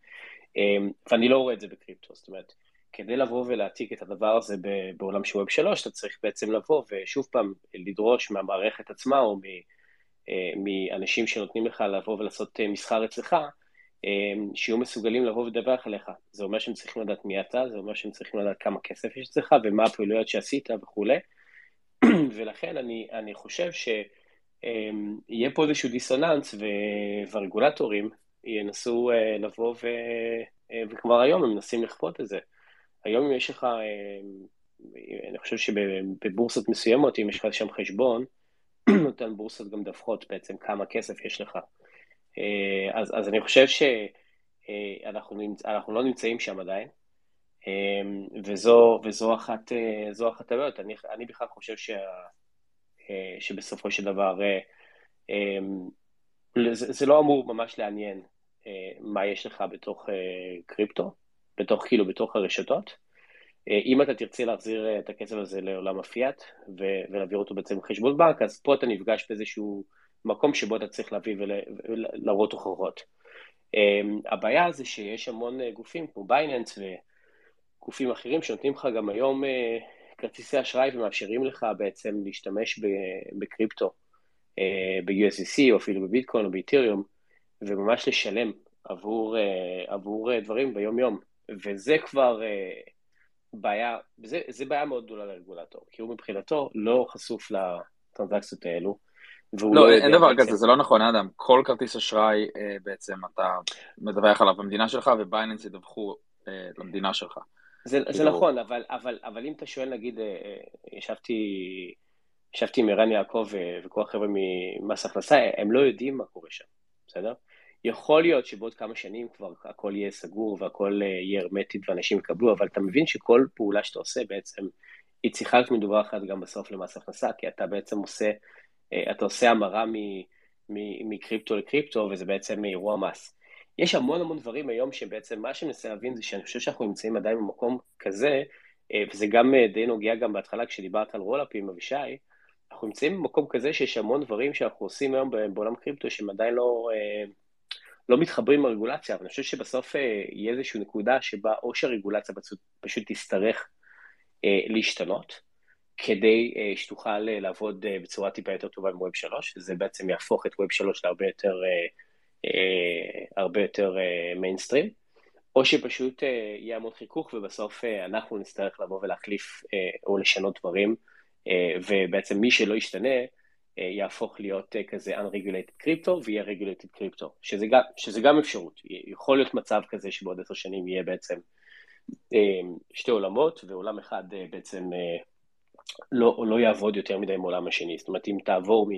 אה, ואני לא רואה את זה בקריפטו, זאת אומרת, כדי לבוא ולהעתיק את הדבר הזה בעולם של ווב שלוש, אתה צריך בעצם לבוא ושוב פעם לדרוש מהמערכת עצמה או. אה, מאנשים שנותנים לך לבוא ולעשות אה, מסחר אצלך, אה, שיהיו מסוגלים לבוא ולדווח עליך. זה אומר שהם צריכים לדעת מי אתה, זה אומר שהם צריכים לדעת כמה כסף יש אצלך ומה הפעילויות שעשית וכולי. ולכן אני, אני חושב שיהיה פה איזשהו דיסוננס והרגולטורים ינסו לבוא ו... וכבר היום הם מנסים לכפות את זה. היום אם יש לך, אני חושב שבבורסות מסוימות, אם יש לך שם חשבון, אותן בורסות גם דווחות בעצם כמה כסף יש לך. אה, אז, אז אני חושב שאנחנו אה, לא נמצאים שם עדיין, אה, וזו, וזו אחת, אחת הבעיות. אני, אני בכלל חושב שה, שבסופו של דבר זה, זה לא אמור ממש לעניין מה יש לך בתוך קריפטו, בתוך כאילו בתוך הרשתות. אה, אם אתה תרצה להחזיר אה, את הכסף הזה לעולם הפיאט ולהעביר אותו בעצם לחשבון בנק, אז פה אתה נפגש באיזשהו מקום שבו אתה צריך להביא ולהראות הוכחות. אה, הבעיה זה שיש המון גופים כמו בייננס וגופים אחרים שנותנים לך גם היום כרטיסי אשראי ומאפשרים לך בעצם להשתמש בקריפטו, ב-USDC או אפילו בביטקוין או באתיריום, וממש לשלם עבור, עבור דברים ביום-יום. וזה כבר בעיה, זה, זה בעיה מאוד גדולה לרגולטור, כי הוא מבחינתו לא חשוף לטרנזקציות האלו. לא, לא אין דבר בעצם... כזה, זה לא נכון, אדם. כל כרטיס אשראי אה, בעצם אתה מדווח עליו במדינה שלך, ובייננס ידווחו אה, למדינה שלך. זה, זה כאילו... נכון, אבל, אבל, אבל אם אתה שואל, נגיד, אה, אה ישבתי, ישבתי עם ערן יעקב אה, וכל החבר'ה ממס הכנסה, הם לא יודעים מה קורה שם, בסדר? יכול להיות שבעוד כמה שנים כבר הכל יהיה סגור והכל יהיה הרמטית ואנשים יקבלו, אבל אתה מבין שכל פעולה שאתה עושה בעצם, היא צריכה להיות מדווחת גם בסוף למס הכנסה, כי אתה בעצם עושה, אתה עושה המרה מקריפטו לקריפטו, וזה בעצם אירוע מס. יש המון המון דברים היום שבעצם מה שאני מנסה להבין זה שאני חושב שאנחנו נמצאים עדיין במקום כזה, אה, וזה גם די נוגע גם בהתחלה כשדיברת על רולאפים, אבישי, אנחנו נמצאים במקום כזה שיש המון דברים שאנחנו עושים היום בעולם קריפטו שהם עדיין לא, לא מתחברים עם הרגולציה, אבל אני חושב שבסוף אה, יהיה איזושהי נקודה שבה או שהרגולציה פשוט, פשוט תצטרך אה, להשתנות, כדי אה, שתוכל אה, לעבוד אה, בצורה טיפה יותר טובה עם Web 3, וזה בעצם יהפוך את Web 3 להרבה יותר, אה, אה, הרבה יותר מיינסטרים, אה, או שפשוט אה, יהיה המון חיכוך ובסוף אה, אנחנו נצטרך לבוא ולהחליף אה, או לשנות דברים, אה, ובעצם מי שלא ישתנה, אה, יהפוך להיות אה, כזה unregulated קריפטו ויהיה regulated קריפטו, שזה, שזה גם אפשרות. יכול להיות מצב כזה שבעוד עשר שנים יהיה בעצם אה, שתי עולמות, ועולם אחד בעצם לא, לא יעבוד יותר מדי עם עולם השני. זאת אומרת, אם תעבור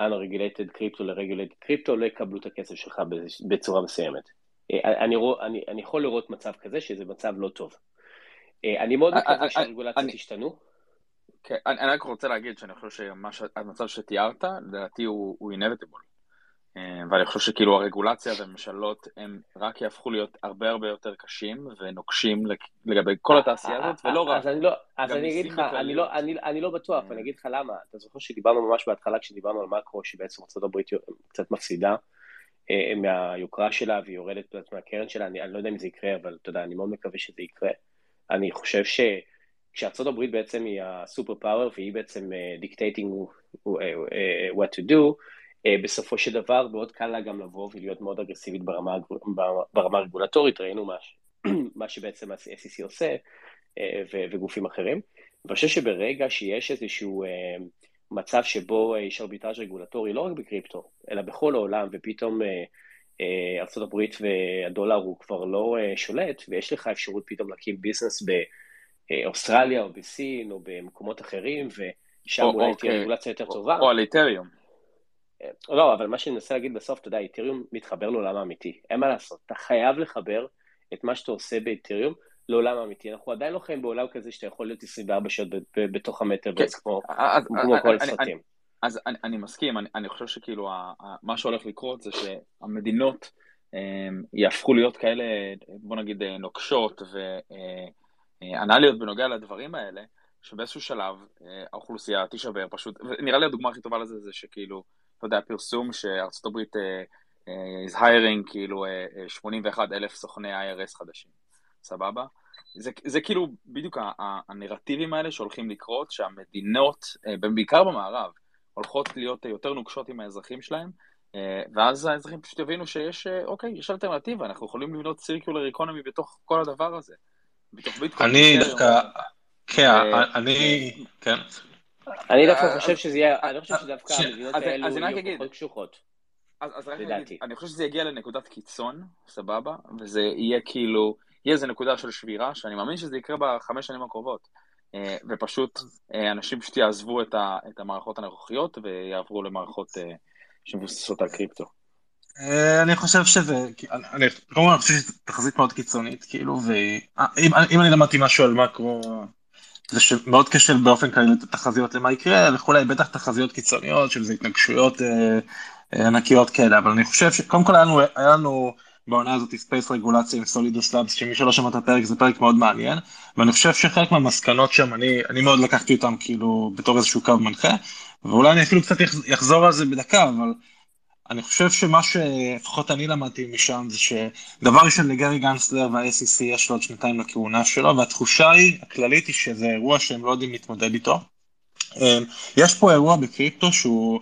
מ-unregulated קריפטו ל-regulated קריפטו, לא יקבלו את הכסף שלך בצורה מסוימת. אני, אני, אני יכול לראות מצב כזה, שזה מצב לא טוב. אני מאוד מקווה שהרגולציות ישתנו. כן, אני, רק רוצה להגיד שאני חושב שהמצב שתיארת, לדעתי הוא, הוא inevitable. אה, ואני חושב שכאילו הרגולציה והממשלות הם רק יהפכו להיות הרבה הרבה יותר קשים ונוקשים לגבי כל התעשייה הזאת, ולא רק. אז אני, לא, אז אני אגיד לך, אני לא, אני, אני לא בטוח, ואני אגיד לך למה. אתה זוכר שדיברנו ממש בהתחלה, כשדיברנו על מקרו, שבעצם ארה"ב קצת מפסידה אה, מהיוקרה שלה והיא יורדת מהקרן שלה, אני, אני לא יודע אם זה יקרה, אבל אתה יודע, אני מאוד מקווה שזה יקרה. אני חושב ש... כשארצות הברית בעצם היא ה super power והיא בעצם dictating uh, uh, what to do, בסופו של דבר מאוד קל לה גם לבוא ולהיות מאוד אגרסיבית ברמה, ברמה הרגולטורית, ראינו מה, מה שבעצם ה-SEC עושה uh, וגופים אחרים. ואני חושב שברגע שיש איזשהו uh, מצב שבו יש ארביטראז' רגולטורי, לא רק בקריפטו, אלא בכל העולם, ופתאום ארה"ב והדולר הוא כבר לא שולט, ויש לך אפשרות פתאום להקים ביזנס. באוסטרליה או בסין או במקומות אחרים, ושם אולי תהיה אוקיי. רגולציה יותר טובה. או על איתריום. לא, אבל מה שאני מנסה להגיד בסוף, אתה יודע, איתריום מתחבר לעולם האמיתי, אין מה לעשות, אתה חייב לחבר את מה שאתה עושה באיתריום לעולם האמיתי. אנחנו עדיין לא חיים בעולם כזה שאתה יכול להיות 24 שעות בתוך המטרברס, כמו כל הסרטים. אז אני, מסכים, אני, חושב שכאילו מה שהולך לקרות זה שהמדינות הם, יהפכו להיות כאלה, בוא נגיד, נוקשות ו... אנליות בנוגע לדברים האלה, שבאיזשהו שלב אה, האוכלוסייה תישבר פשוט, ונראה לי הדוגמה הכי טובה לזה זה שכאילו, אתה יודע, פרסום שארצות הברית uh, is hiring כאילו uh, 81 אלף סוכני IRS חדשים, סבבה? זה, זה כאילו בדיוק הנרטיבים האלה שהולכים לקרות, שהמדינות, בעיקר במערב, הולכות להיות יותר נוקשות עם האזרחים שלהם, ואז האזרחים פשוט יבינו שיש, אוקיי, יש אלטרנטיבה, אנחנו יכולים לבנות סירקולר איקונומי בתוך כל הדבר הזה. אני דווקא, כן, אני, כן. אני דווקא חושב שזה יהיה, אני חושב שדווקא המדינות האלו יהיו פחות קשוחות. אז רק נגיד, אני חושב שזה יגיע לנקודת קיצון, סבבה, וזה יהיה כאילו, יהיה איזה נקודה של שבירה, שאני מאמין שזה יקרה בחמש שנים הקרובות. אה, ופשוט אה, אנשים פשוט יעזבו את המערכות הנוכחיות ויעברו למערכות אה, שמבוססות על קריפטו. אה, אני חושב שזה, אני כמובן חושב שזו תחזית מאוד קיצונית, כאילו, ואם אני למדתי משהו על מקרו, זה שמאוד קשה באופן כללי לתת תחזיות למה יקרה, וכולי, בטח תחזיות קיצוניות של זה התנגשויות אה, אה, ענקיות כאלה, אבל אני חושב שקודם כל היה לנו, היה לנו בעונה הזאת space רגולציה עם Solidus Labs, שמי שלא שמע את הפרק זה פרק מאוד מעניין, ואני חושב שחלק מהמסקנות שם, אני, אני מאוד לקחתי אותם כאילו בתור איזשהו קו מנחה, ואולי אני אפילו קצת יחזור על זה בדקה, אבל אני חושב שמה שלפחות אני למדתי משם זה שדבר ראשון לגארי גנסלר וה-SEC יש לו עוד שנתיים לכהונה שלו והתחושה היא, הכללית היא שזה אירוע שהם לא יודעים להתמודד איתו. אמ, יש פה אירוע בקריפטו שהוא,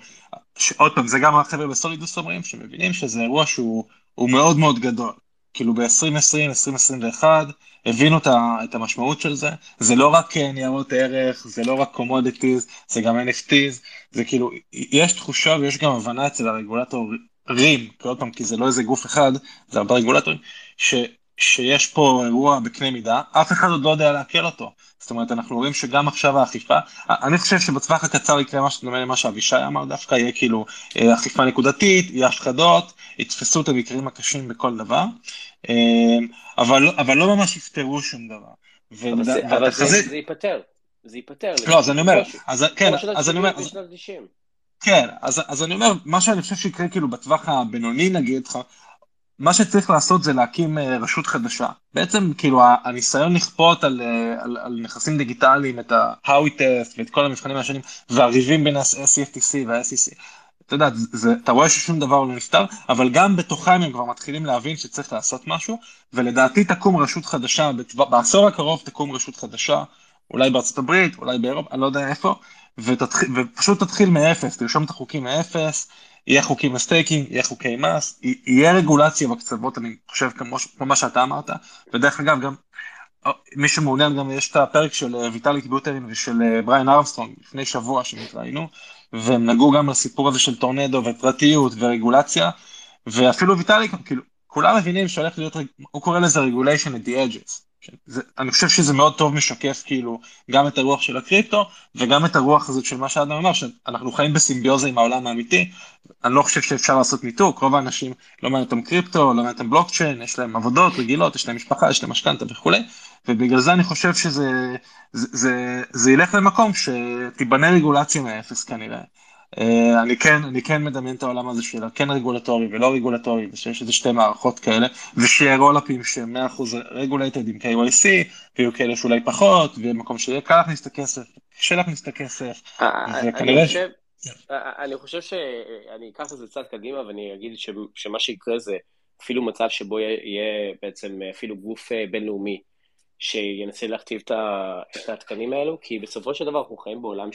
עוד פעם זה גם החבר'ה ב Solidus אומרים שמבינים שזה אירוע שהוא מאוד מאוד גדול. כאילו ב-2020, 2021, הבינו את המשמעות של זה, זה לא רק ניירות ערך, זה לא רק commodities, זה גם NFTs, זה כאילו, יש תחושה ויש גם הבנה אצל הרגולטורים, כי עוד פעם, כי זה לא איזה גוף אחד, זה הרבה רגולטורים, ש, שיש פה אירוע בקנה מידה, אף אחד עוד לא יודע לעכל אותו. זאת אומרת, אנחנו רואים שגם עכשיו האכיפה, אני חושב שבטווח הקצר יקרה מה שדומה למה שאבישי אמר דווקא, יהיה כאילו אה, אכיפה נקודתית, יהיה הפחדות, יתפסו את המקרים הקשים בכל דבר, אה, אבל, אבל לא ממש יפתרו שום דבר. אבל, זה, אבל זה, זה ייפתר, זה ייפתר. לא, אז אני אומר, אז, כן, אז אני אומר, כן, אז, אני אומר, מה שאני חושב שיקרה כאילו בטווח הבינוני נגיד, מה שצריך לעשות זה להקים אה, רשות חדשה. בעצם כאילו הניסיון לכפות על, אה, על, על נכסים דיגיטליים את ה-How test ואת כל המבחנים השונים והריבים בין ה-CFTC וה-SEC. אתה יודע, זה, אתה רואה ששום דבר לא נפתר, אבל גם בתוכם הם כבר מתחילים להבין שצריך לעשות משהו, ולדעתי תקום רשות חדשה, בעשור הקרוב תקום רשות חדשה, אולי בארצות הברית, אולי באירופה, אני לא יודע איפה, ותתחיל, ופשוט תתחיל מאפס, תרשום את החוקים מאפס, יהיה חוקים ל staking, יהיה חוקי מס, יהיה רגולציה בקצוות, אני חושב כמו, כמו שאתה אמרת, ודרך אגב גם אה, מי שמעוניין גם יש את הפרק של אה, ויטאליק בוטרין ושל אה, בריין ארמסטרונג לפני שבוע שהתראינו, והם נגעו גם לסיפור הזה של טורנדו ופרטיות ורגולציה, ואפילו ויטאליק, כאילו, כולם מבינים שהולך להיות, הוא קורא לזה regulation at the edges. זה, אני חושב שזה מאוד טוב משקף כאילו גם את הרוח של הקריפטו וגם את הרוח הזאת של מה שאדם אמר שאנחנו חיים בסימביוזה עם העולם האמיתי. אני לא חושב שאפשר לעשות ניתוק. רוב האנשים לא מעניין אותם קריפטו לא מעניין אותם בלוקצ'יין יש להם עבודות רגילות יש להם משפחה יש להם משכנתה וכולי. ובגלל זה אני חושב שזה זה, זה, זה ילך למקום שתיבנה רגולציה מאפס כנראה. אה, אני כן, אני כן מדמיין את העולם הזה של כן רגולטורי ולא רגולטורי, ושיש איזה שתי מערכות כאלה, ושיהיה רולאפים שהם 100% רגולטד עם KYC, ויהיו כאלה שאולי פחות, ומקום שיהיה קל להכניס את הכסף, קשה להכניס את הכסף, וכנראה... אני חושב שאני אקח את זה קצת קדימה ואני אגיד שמה שיקרה זה אפילו מצב שבו יהיה בעצם אפילו גוף אה, בינלאומי שינסה להכתיב את התקנים האלו, כי בסופו של דבר אנחנו חיים בעולם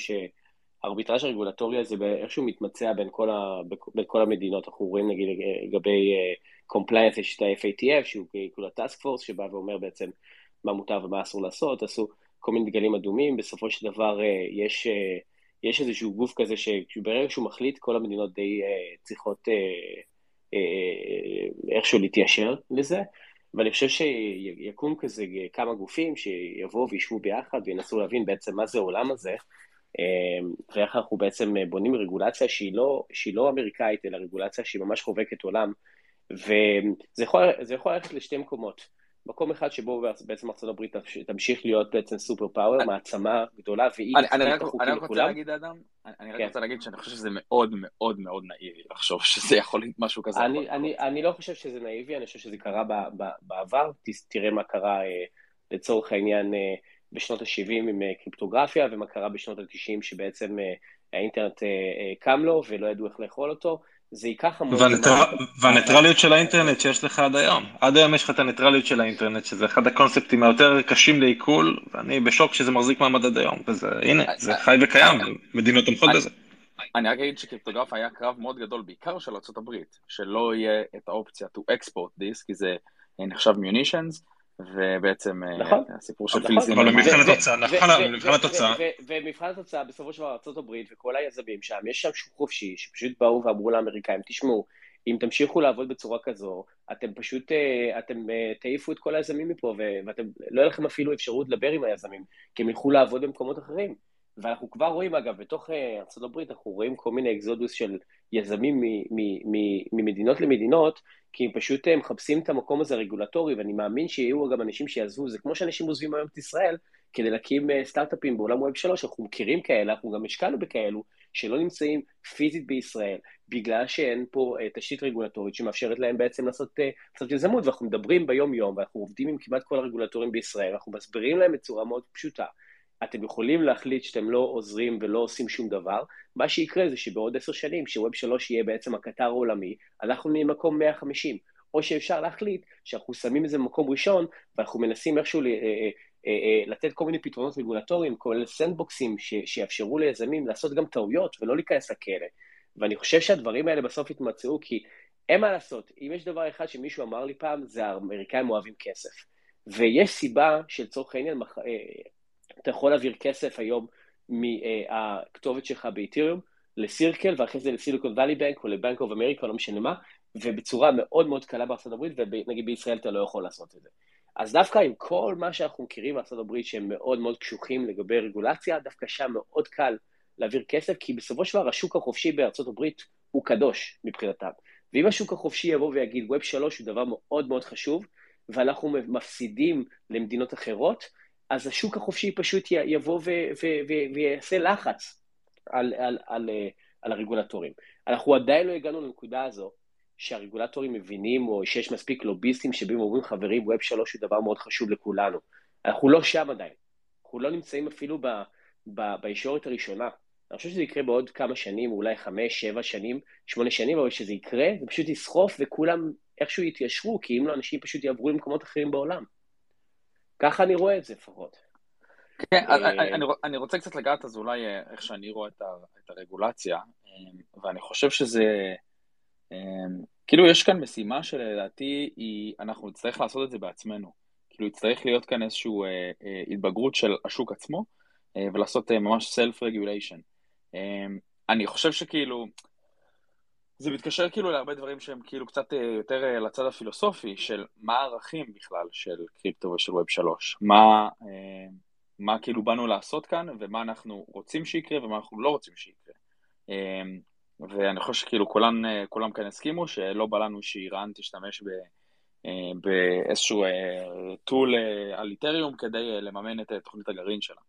שהארביטראז' הרגולטורי הזה איכשהו מתמצע בין כל, ה, בין כל המדינות, אנחנו רואים נגיד לגבי compliance, אה, יש את ה-FATF שהוא כאילו ה task force שבא ואומר בעצם מה מותר ומה אסור לעשות, עשו כל מיני דגלים אדומים, בסופו של דבר אה, יש, יש איזשהו גוף כזה שברגע שהוא מחליט כל המדינות די צריכות איכשהו להתיישר לזה, ואני חושב שיקום כזה כמה גופים שיבואו וישבו ביחד וינסו להבין בעצם מה זה העולם הזה, ואיך אנחנו בעצם בונים רגולציה שהיא לא, שהיא לא אמריקאית, אלא רגולציה שהיא ממש חובקת עולם, וזה יכול, יכול ללכת לשתי מקומות. מקום אחד שבו בעצם ארה"ב תמשיך להיות בעצם סופר פאוור, מעצמה גדולה, והיא אני רק רוצה להגיד, אדם, אני רק כן. רוצה להגיד שאני חושב שזה מאוד מאוד מאוד נאיבי לחשוב שזה יכול להיות משהו כזה. אני לא חושב שזה נאיבי, אני חושב שזה קרה בעבר, תראה מה קרה אה, לצורך העניין אה, בשנות ה-70 עם אה, קריפטוגרפיה, ומה קרה בשנות ה-90 שבעצם האינטרנט קם לו ולא ידעו איך לאכול אותו. זה ייקח המון זמן. והניטרליות של האינטרנט שיש לך עד היום. עד היום יש לך את הניטרליות של האינטרנט, שזה אחד הקונספטים היותר קשים לעיכול, ואני בשוק שזה מחזיק מעמד עד היום. וזה, הנה, זה חי וקיים, מדינות תומכות בזה. אני רק אגיד שקריפטוגרף היה קרב מאוד גדול, בעיקר של ארה"ב, שלא יהיה את האופציה to export this, כי זה נחשב munitions, ובעצם אה, נכון, הסיפור של נכון. אבל במבחן התוצאה, נכון, במבחן התוצאה. ומבחן התוצאה, בסופו של דבר ארה"ב וכל היזמים שם, יש שם שוק חופשי, שפשוט באו ואמרו לאמריקאים, תשמעו, אם תמשיכו לעבוד בצורה כזו, אתם פשוט, אה, אתם אה, תעיפו את כל היזמים מפה, ואתם, לא יהיה לכם אפילו אפשרות לדבר עם היזמים, כי הם ילכו לעבוד במקומות אחרים. ואנחנו כבר רואים, אגב, בתוך ארה"ב אנחנו רואים כל מיני אקזודוס של יזמים ממדינות למדינות, כי הם פשוט אה, מחפשים את המקום הזה הרגולטורי, ואני מאמין שיהיו גם אנשים שיעזבו, זה כמו שאנשים עוזבים היום את ישראל, כדי להקים אה, סטארט-אפים בעולם ווב שלוש, אנחנו מכירים כאלה, אנחנו גם השקענו בכאלו, שלא נמצאים פיזית בישראל, בגלל שאין פה תשתית רגולטורית שמאפשרת להם בעצם לעשות, לעשות יזמות, ואנחנו מדברים ביום-יום, ואנחנו עובדים עם כמעט כל הרגולטורים בישראל, אנחנו מסבירים להם בצורה מאוד פשוטה. אתם יכולים להחליט שאתם לא עוזרים ולא עושים שום דבר, מה שיקרה זה שבעוד עשר שנים, שווב שלוש יהיה בעצם הקטר העולמי, אנחנו נהיה מקום 150. או שאפשר להחליט שאנחנו שמים איזה מקום ראשון, ואנחנו מנסים איכשהו ל, אה, אה, אה, לתת כל מיני פתרונות רגולטוריים, כולל סנדבוקסים שיאפשרו ליזמים לעשות גם טעויות ולא להיכנס לכלא. ואני חושב שהדברים האלה בסוף יתמצאו, כי אין מה לעשות, אם יש דבר אחד שמישהו אמר לי פעם, זה האמריקאים אוהבים כסף. ויש סיבה שלצורך העניין, אתה יכול להעביר כסף היום מהכתובת שלך באתיריום לסירקל, ואחרי זה לסיליקון וואלי בנק או לבנק אוף אמריקה, לא משנה מה, ובצורה מאוד מאוד קלה בארצות הברית, ונגיד בישראל אתה לא יכול לעשות את זה. אז דווקא עם כל מה שאנחנו מכירים בארצות הברית שהם מאוד מאוד קשוחים לגבי רגולציה, דווקא שם מאוד קל להעביר כסף, כי בסופו של דבר השוק החופשי בארצות הברית הוא קדוש מבחינתם. ואם השוק החופשי יבוא ויגיד ווב שלוש הוא דבר מאוד מאוד חשוב, ואנחנו מפסידים למדינות אחרות, אז השוק החופשי פשוט יבוא ויעשה לחץ על, על, על, על הרגולטורים. אנחנו עדיין לא הגענו לנקודה הזו שהרגולטורים מבינים או שיש מספיק לוביסטים שבאים ואומרים חברים ווב שלוש הוא דבר מאוד חשוב לכולנו. אנחנו לא שם עדיין. אנחנו לא נמצאים אפילו ב, ב, בישורת הראשונה. אני חושב שזה יקרה בעוד כמה שנים, אולי חמש, שבע שנים, שמונה שנים, אבל כשזה יקרה, זה פשוט יסחוף וכולם איכשהו יתיישרו, כי אם לא, אנשים פשוט יעברו למקומות אחרים בעולם. ככה אני רואה את זה לפחות. כן, אה, אני רוצה קצת לגעת אז אולי אה, איך שאני רואה את הרגולציה, אה, ואני חושב שזה, כאילו יש כאן משימה שלדעתי אנחנו נצטרך לעשות את זה בעצמנו. כאילו יצטרך להיות כאן איזושהי התבגרות של השוק עצמו, ולעשות ממש self-regulation. אני חושב שכאילו, זה מתקשר כאילו להרבה דברים שהם כאילו קצת אה, יותר אה, לצד הפילוסופי של מה הערכים בכלל של קריפטו ושל ווב שלוש, מה, אה, מה כאילו באנו לעשות כאן ומה אנחנו רוצים שיקרה ומה אנחנו לא רוצים שיקרה. ואני חושב שכאילו כולם, כולם כאן הסכימו שלא בא לנו שאיראן תשתמש ב, באיזשהו טול על איתריום כדי לממן את תוכנית הגרעין שלה.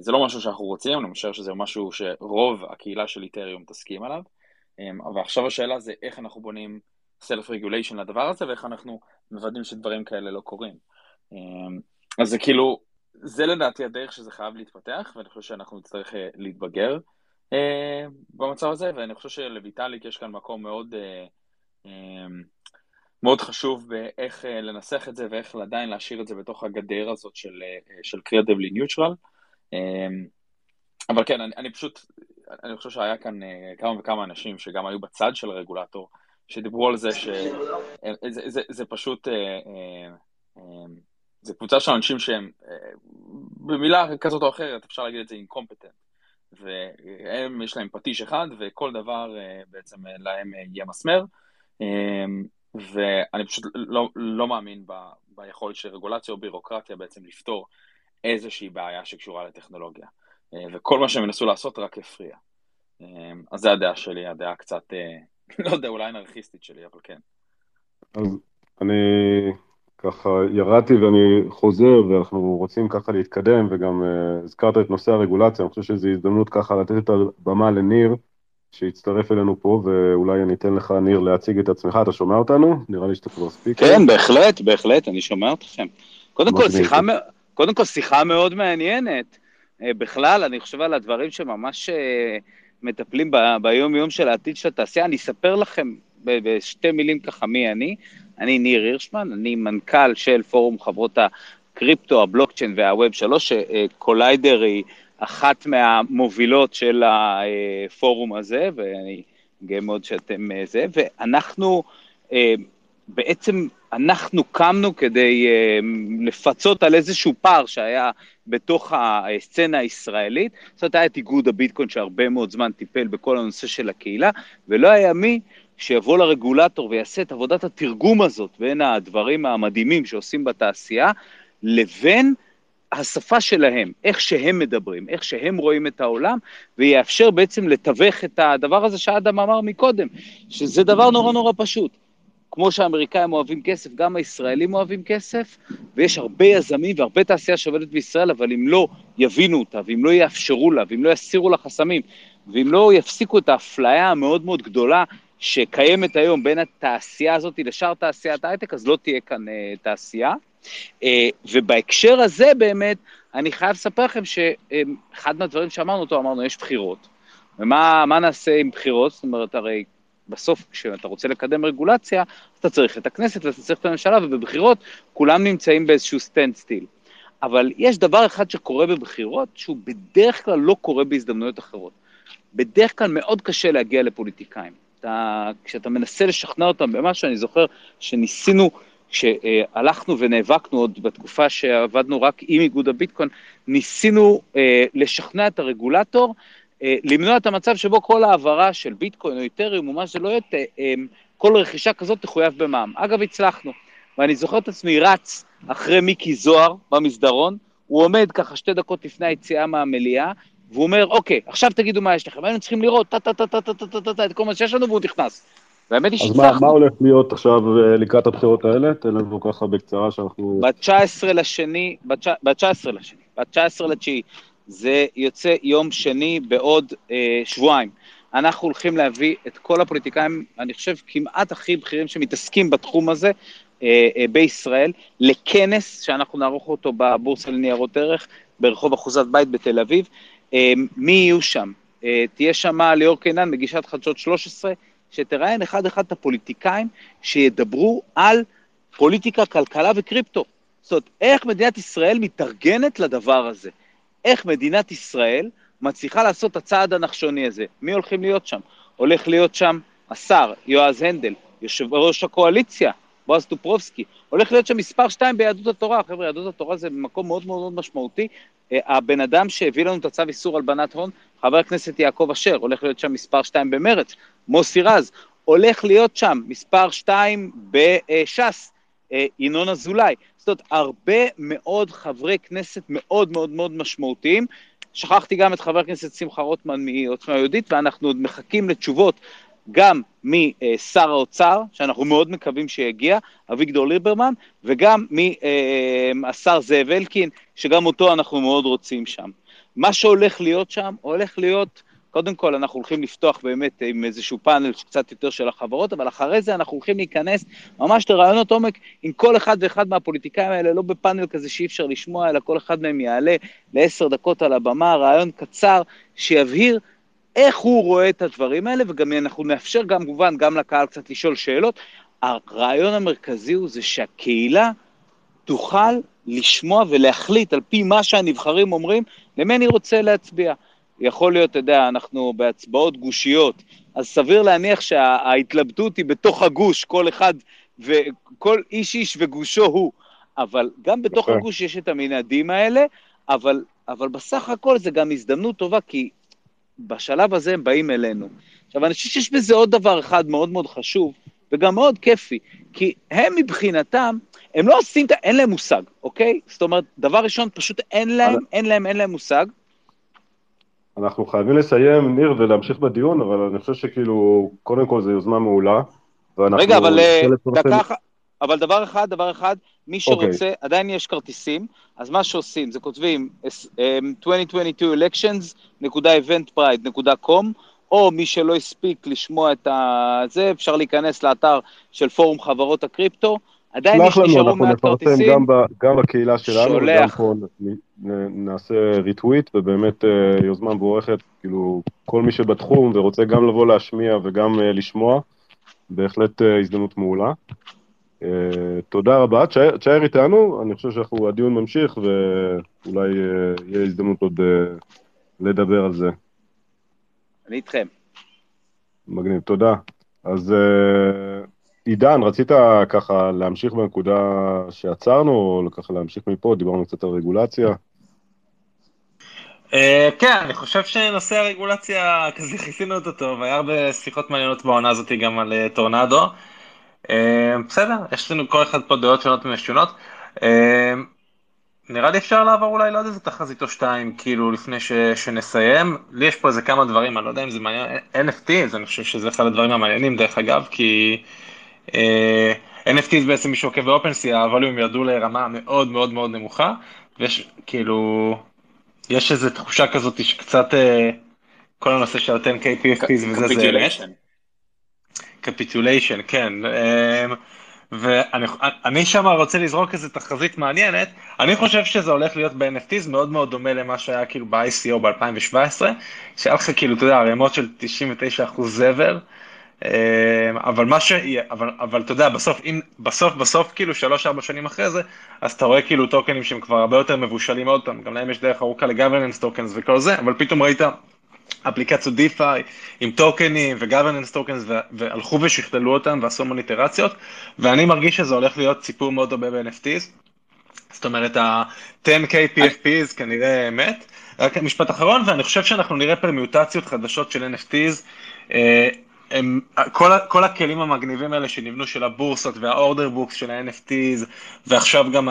זה לא משהו שאנחנו רוצים, אני חושב שזה משהו שרוב הקהילה של איתריום תסכים עליו, ועכשיו השאלה זה איך אנחנו בונים self-regulation לדבר הזה, ואיך אנחנו מוודאים שדברים כאלה לא קורים. אז זה כאילו, זה לדעתי הדרך שזה חייב להתפתח, ואני חושב שאנחנו נצטרך להתבגר במצב הזה, ואני חושב שלויטאליק יש כאן מקום מאוד... מאוד חשוב באיך אה, לנסח את זה ואיך עדיין להשאיר את זה בתוך הגדר הזאת של, אה, neutral. אמ, אבל כן, אני, אני פשוט, אני חושב שהיה כאן אה, כמה וכמה אנשים שגם היו בצד של הרגולטור, שדיברו על זה שזה זה, זה, זה פשוט, זה קבוצה של אנשים שהם, במילה כזאת או אחרת, אפשר להגיד את זה אינקומפטנט. והם, יש להם פטיש אחד, וכל דבר בעצם להם יהיה מסמר. ואני פשוט לא, לא מאמין ב, ביכולת של רגולציה או בירוקרטיה בעצם לפתור איזושהי בעיה שקשורה לטכנולוגיה. אה, וכל מה שהם ינסו לעשות רק יפריע. אה, אז זו הדעה שלי, הדעה קצת, אה, לא יודע, אולי אנרכיסטית שלי, אבל כן. אז אני ככה ירדתי ואני חוזר, ואנחנו רוצים ככה להתקדם, וגם הזכרת את נושא הרגולציה, אני חושב שזו הזדמנות ככה לתת את הבמה לניר. שהצטרף אלינו פה, ואולי אני אתן לך, ניר, להציג את עצמך. אתה שומע אותנו? נראה לי שאתה כבר ספיקר. כן, בהחלט, בהחלט, אני שומע אתכם. קודם כל, שיחה, קודם כל, שיחה מאוד מעניינת. אה, בכלל, אני חושב על הדברים שממש אה, מטפלים ביום-יום של העתיד של התעשייה. אני אספר לכם בשתי מילים ככה מי אני. אני ניר הירשמן, אני מנכ"ל של פורום חברות הקריפטו, הבלוקצ'יין והווב שלוש, שקוליידר היא אחת מהמובילות של הפורום הזה, ואני גאה מאוד שאתם אה, זה, ואנחנו, אה, בעצם אנחנו קמנו כדי אה, לפצות על איזשהו פער שהיה בתוך הסצנה הישראלית. זאת אומרת, היה את איגוד הביטקוין שהרבה מאוד זמן טיפל בכל הנושא של הקהילה, ולא היה מי שיבוא לרגולטור ויעשה את עבודת התרגום הזאת בין הדברים המדהימים שעושים בתעשייה, לבין השפה שלהם, איך שהם מדברים, איך שהם רואים את העולם, ויאפשר בעצם לתווך את הדבר הזה שאדם אמר מקודם, שזה דבר נורא נורא פשוט. כמו שהאמריקאים אוהבים כסף, גם הישראלים אוהבים כסף, ויש הרבה יזמים והרבה תעשייה שעובדת בישראל, אבל אם לא יבינו אותה, ואם לא יאפשרו לה, ואם לא יסירו לה חסמים, ואם לא יפסיקו את האפליה המאוד מאוד גדולה שקיימת היום בין התעשייה הזאת לשאר תעשיית ההייטק, אז לא תהיה כאן uh, תעשייה. אה, ובהקשר הזה באמת, אני חייב לספר לכם שאחד מהדברים שאמרנו אותו, אמרנו, יש בחירות. ומה נעשה עם בחירות? זאת אומרת, הרי בסוף כשאתה רוצה לקדם רגולציה, אתה צריך את הכנסת ואתה צריך את הממשלה, ובבחירות כולם נמצאים באיזשהו standstill. אבל יש דבר אחד שקורה בבחירות, שהוא בדרך כלל לא קורה בהזדמנויות אחרות. בדרך כלל מאוד קשה להגיע לפוליטיקאים. אתה, כשאתה מנסה לשכנע אותם במשהו, אני זוכר שניסינו כשהלכנו ונאבקנו עוד בתקופה שעבדנו רק עם איגוד הביטקוין, ניסינו אה, לשכנע את הרגולטור, למנוע את המצב שבו כל העברה של ביטקוין או איתריום או מה שזה לא יהיה, אה, כל רכישה כזאת תחויב במע"מ. אגב, הצלחנו. ואני זוכר את עצמי רץ אחרי מיקי זוהר במסדרון, הוא עומד ככה שתי דקות לפני היציאה מהמליאה, והוא אומר, אוקיי, עכשיו תגידו מה יש לכם, היינו צריכים לראות טה-טה-טה-טה-טה-טה-טה את כל מה שיש לנו, והוא נכנס. והאמת היא שהצלחנו. אז מה, מה הולך להיות עכשיו אה, לקראת הבחירות האלה? תן לנו ככה בקצרה שאנחנו... ב-19 לשני, ב-19 לשני, ב-19 לתשיעי, זה יוצא יום שני בעוד אה, שבועיים. אנחנו הולכים להביא את כל הפוליטיקאים, אני חושב כמעט הכי בכירים שמתעסקים בתחום הזה אה, אה, בישראל, לכנס שאנחנו נערוך אותו בבורסה לניירות ערך ברחוב אחוזת בית בתל אביב. אה, מי יהיו שם? אה, תהיה שם ליאור קינן, מגישת חדשות 13, שתראיין אחד-אחד את הפוליטיקאים שידברו על פוליטיקה, כלכלה וקריפטו. זאת אומרת, איך מדינת ישראל מתארגנת לדבר הזה? איך מדינת ישראל מצליחה לעשות את הצעד הנחשוני הזה? מי הולכים להיות שם? הולך להיות שם השר יועז הנדל, יושב ראש הקואליציה, בועז טופרובסקי, הולך להיות שם מספר שתיים ביהדות התורה. חבר'ה, יהדות התורה זה מקום מאוד מאוד מאוד משמעותי. אה, הבן אדם שהביא לנו את הצו איסור הלבנת הון, חבר הכנסת יעקב אשר, הולך להיות שם מספר שתיים במרץ. מוסי רז, הולך להיות שם מספר שתיים בש"ס, ינון אזולאי. זאת אומרת, הרבה מאוד חברי כנסת מאוד מאוד מאוד משמעותיים. שכחתי גם את חבר הכנסת שמחה רוטמן מעוצמה יהודית, ואנחנו עוד מחכים לתשובות גם משר האוצר, שאנחנו מאוד מקווים שיגיע, אביגדור ליברמן, וגם מהשר זאב אלקין, שגם אותו אנחנו מאוד רוצים שם. מה שהולך להיות שם, הולך להיות קודם כל, אנחנו הולכים לפתוח באמת עם איזשהו פאנל קצת יותר של החברות, אבל אחרי זה אנחנו הולכים להיכנס ממש לרעיונות עומק עם כל אחד ואחד מהפוליטיקאים האלה, לא בפאנל כזה שאי אפשר לשמוע, אלא כל אחד מהם יעלה לעשר דקות על הבמה, רעיון קצר שיבהיר איך הוא רואה את הדברים האלה, וגם אנחנו נאפשר גם, כמובן, גם לקהל קצת לשאול שאלות. הרעיון המרכזי הוא זה שהקהילה תוכל לשמוע ולהחליט על פי מה שהנבחרים אומרים, למי אני רוצה להצביע. יכול להיות, אתה יודע, אנחנו בהצבעות גושיות, אז סביר להניח שההתלבטות היא בתוך הגוש, כל אחד וכל איש איש וגושו הוא. אבל גם בתוך okay. הגוש יש את המנעדים האלה, אבל, אבל בסך הכל זה גם הזדמנות טובה, כי בשלב הזה הם באים אלינו. עכשיו, אני חושב שיש בזה עוד דבר אחד מאוד מאוד חשוב, וגם מאוד כיפי, כי הם מבחינתם, הם לא עושים, אין להם מושג, אוקיי? זאת אומרת, דבר ראשון, פשוט אין להם, אין להם, אין להם מושג. אנחנו חייבים לסיים, ניר, ולהמשיך בדיון, אבל אני חושב שכאילו, קודם כל זו יוזמה מעולה. רגע, אבל אה, דקה אחת, אבל דבר אחד, דבר אחד, מי אוקיי. שרוצה, okay. עדיין יש כרטיסים, אז מה שעושים, זה כותבים 2022 elections.eventbrite.com, או מי שלא הספיק לשמוע את זה, אפשר להיכנס לאתר של פורום חברות הקריפטו, עדיין יש נשארו מעט כרטיסים. שלח לנו, אנחנו נפרסם גם בקהילה שלנו, וגם פה נעשה ריטוויט, ובאמת אה, יוזמה מבורכת, כאילו, כל מי שבתחום ורוצה גם לבוא להשמיע וגם אה, לשמוע, בהחלט אה, הזדמנות מעולה. תודה רבה, תשאר איתנו, אני חושב שהדיון ממשיך, ואולי יהיה הזדמנות עוד לדבר על זה. אני איתכם. מגניב, תודה. אז עידן, רצית ככה להמשיך בנקודה שעצרנו, או ככה להמשיך מפה, דיברנו קצת על רגולציה. אה, כן, אני חושב שנושא הרגולציה, כזה כיסינו אותו טוב, היה הרבה שיחות מעניינות בעונה הזאת גם על אה, טורנדו. אה, בסדר, יש לנו כל אחד פה דעות שונות ומשונות. נראה לי אפשר לעבור אולי לעוד איזה תחזית או שתיים, כאילו, לפני ש, שנסיים. לי יש פה איזה כמה דברים, אני לא יודע אם זה מעניין, NFT, אז אני חושב שזה אחד הדברים המעניינים, דרך אגב, כי NFT זה בעצם מי שעוקב ב OpenSea, ה volume ירדו לרמה מאוד מאוד מאוד נמוכה, ויש כאילו, יש איזו תחושה כזאת שקצת אה, כל הנושא של ה-10K PFPs וזה זה a מת. capitulation, כן. אה, ואני שם רוצה לזרוק איזה תחזית מעניינת, אני חושב שזה הולך להיות ב-NFTs מאוד מאוד דומה למה שהיה כאילו ב-ICO ב-2017, שהיה לך כאילו, אתה יודע, ערימות של 99% זבר, אמ, אבל מה ש... אבל, אבל אתה יודע, בסוף, אם, בסוף, בסוף, כאילו, שלוש-ארבע שנים אחרי זה, אז אתה רואה כאילו tokenים שהם כבר הרבה יותר מבושלים עוד פעם, גם להם יש דרך ארוכה ל governance tokens וכל זה, אבל פתאום ראית אפליקציות DeFi עם tokenים ו governance tokens, והלכו ושכללו אותם ועשו מוניטרציות, ואני מרגיש שזה הולך להיות סיפור מאוד דומה ב-NFTs. זאת אומרת, ה-10K PFPs כנראה אמת. רק משפט אחרון, ואני חושב שאנחנו נראה פרמוטציות חדשות של NFTs. הם, כל, כל הכלים המגניבים האלה שנבנו של הבורסות וה order books של ה-NFTs ועכשיו גם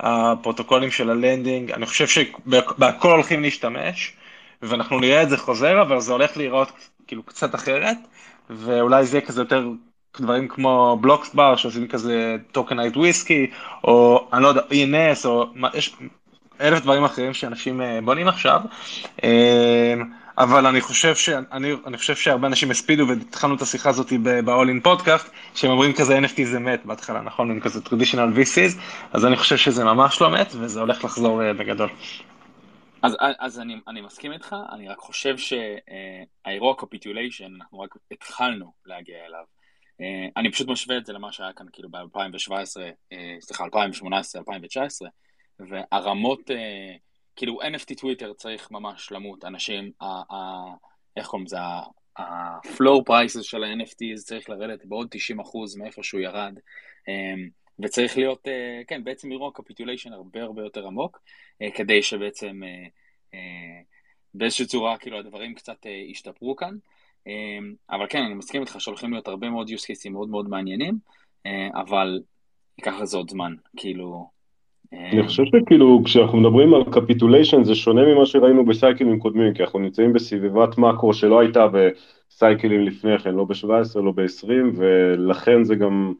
הפרוטוקולים של ה lending, אני חושב שבהכל הולכים להשתמש ואנחנו נראה את זה חוזר, אבל זה הולך להיראות כאילו קצת אחרת ואולי זה יהיה כזה יותר דברים כמו BlockBar שעושים כזה tokenized whiskey או אני לא יודע, ENS או יש אלף דברים אחרים שאנשים אה, בונים עכשיו. אה, אבל אני חושב, שאני, אני חושב שהרבה אנשים הספידו והתחלנו את השיחה הזאת ב-all in podcast, שהם אומרים כזה NFT זה מת בהתחלה, נכון? הם כזה traditional VCs, אז אני חושב שזה ממש לא מת וזה הולך לחזור uh, בגדול. אז, אז אני, אני מסכים איתך, אני רק חושב שהאירוע capitulation, אנחנו רק התחלנו להגיע אליו. Uh, אני פשוט משווה את זה למה שהיה כאן כאילו ב-2017, uh, סליחה, 2018, 2019, והרמות... כאילו NFT Twitter צריך ממש למות, אנשים, ה, ה, איך קוראים לזה, ה-floor prices של ה-NFT צריך לרדת בעוד 90% מאיפה שהוא ירד, אמ, וצריך להיות, אה, כן, בעצם לראות capitulation הרבה הרבה יותר עמוק, אה, כדי שבעצם אה, באיזושהי צורה, כאילו, הדברים קצת ישתפרו כאן. אמ, אבל כן, אני מסכים איתך שהולכים להיות הרבה מאוד use cases מאוד מאוד מעניינים, אבל ייקח לזה עוד זמן, כאילו, אני חושב שכאילו כשאנחנו מדברים על capitulation זה שונה ממה שראינו בסייקלים קודמים, כי אנחנו נמצאים בסביבת מקרו שלא הייתה בסייקלים לפני כן, לא ב-17, לא ב-20, ולכן זה גם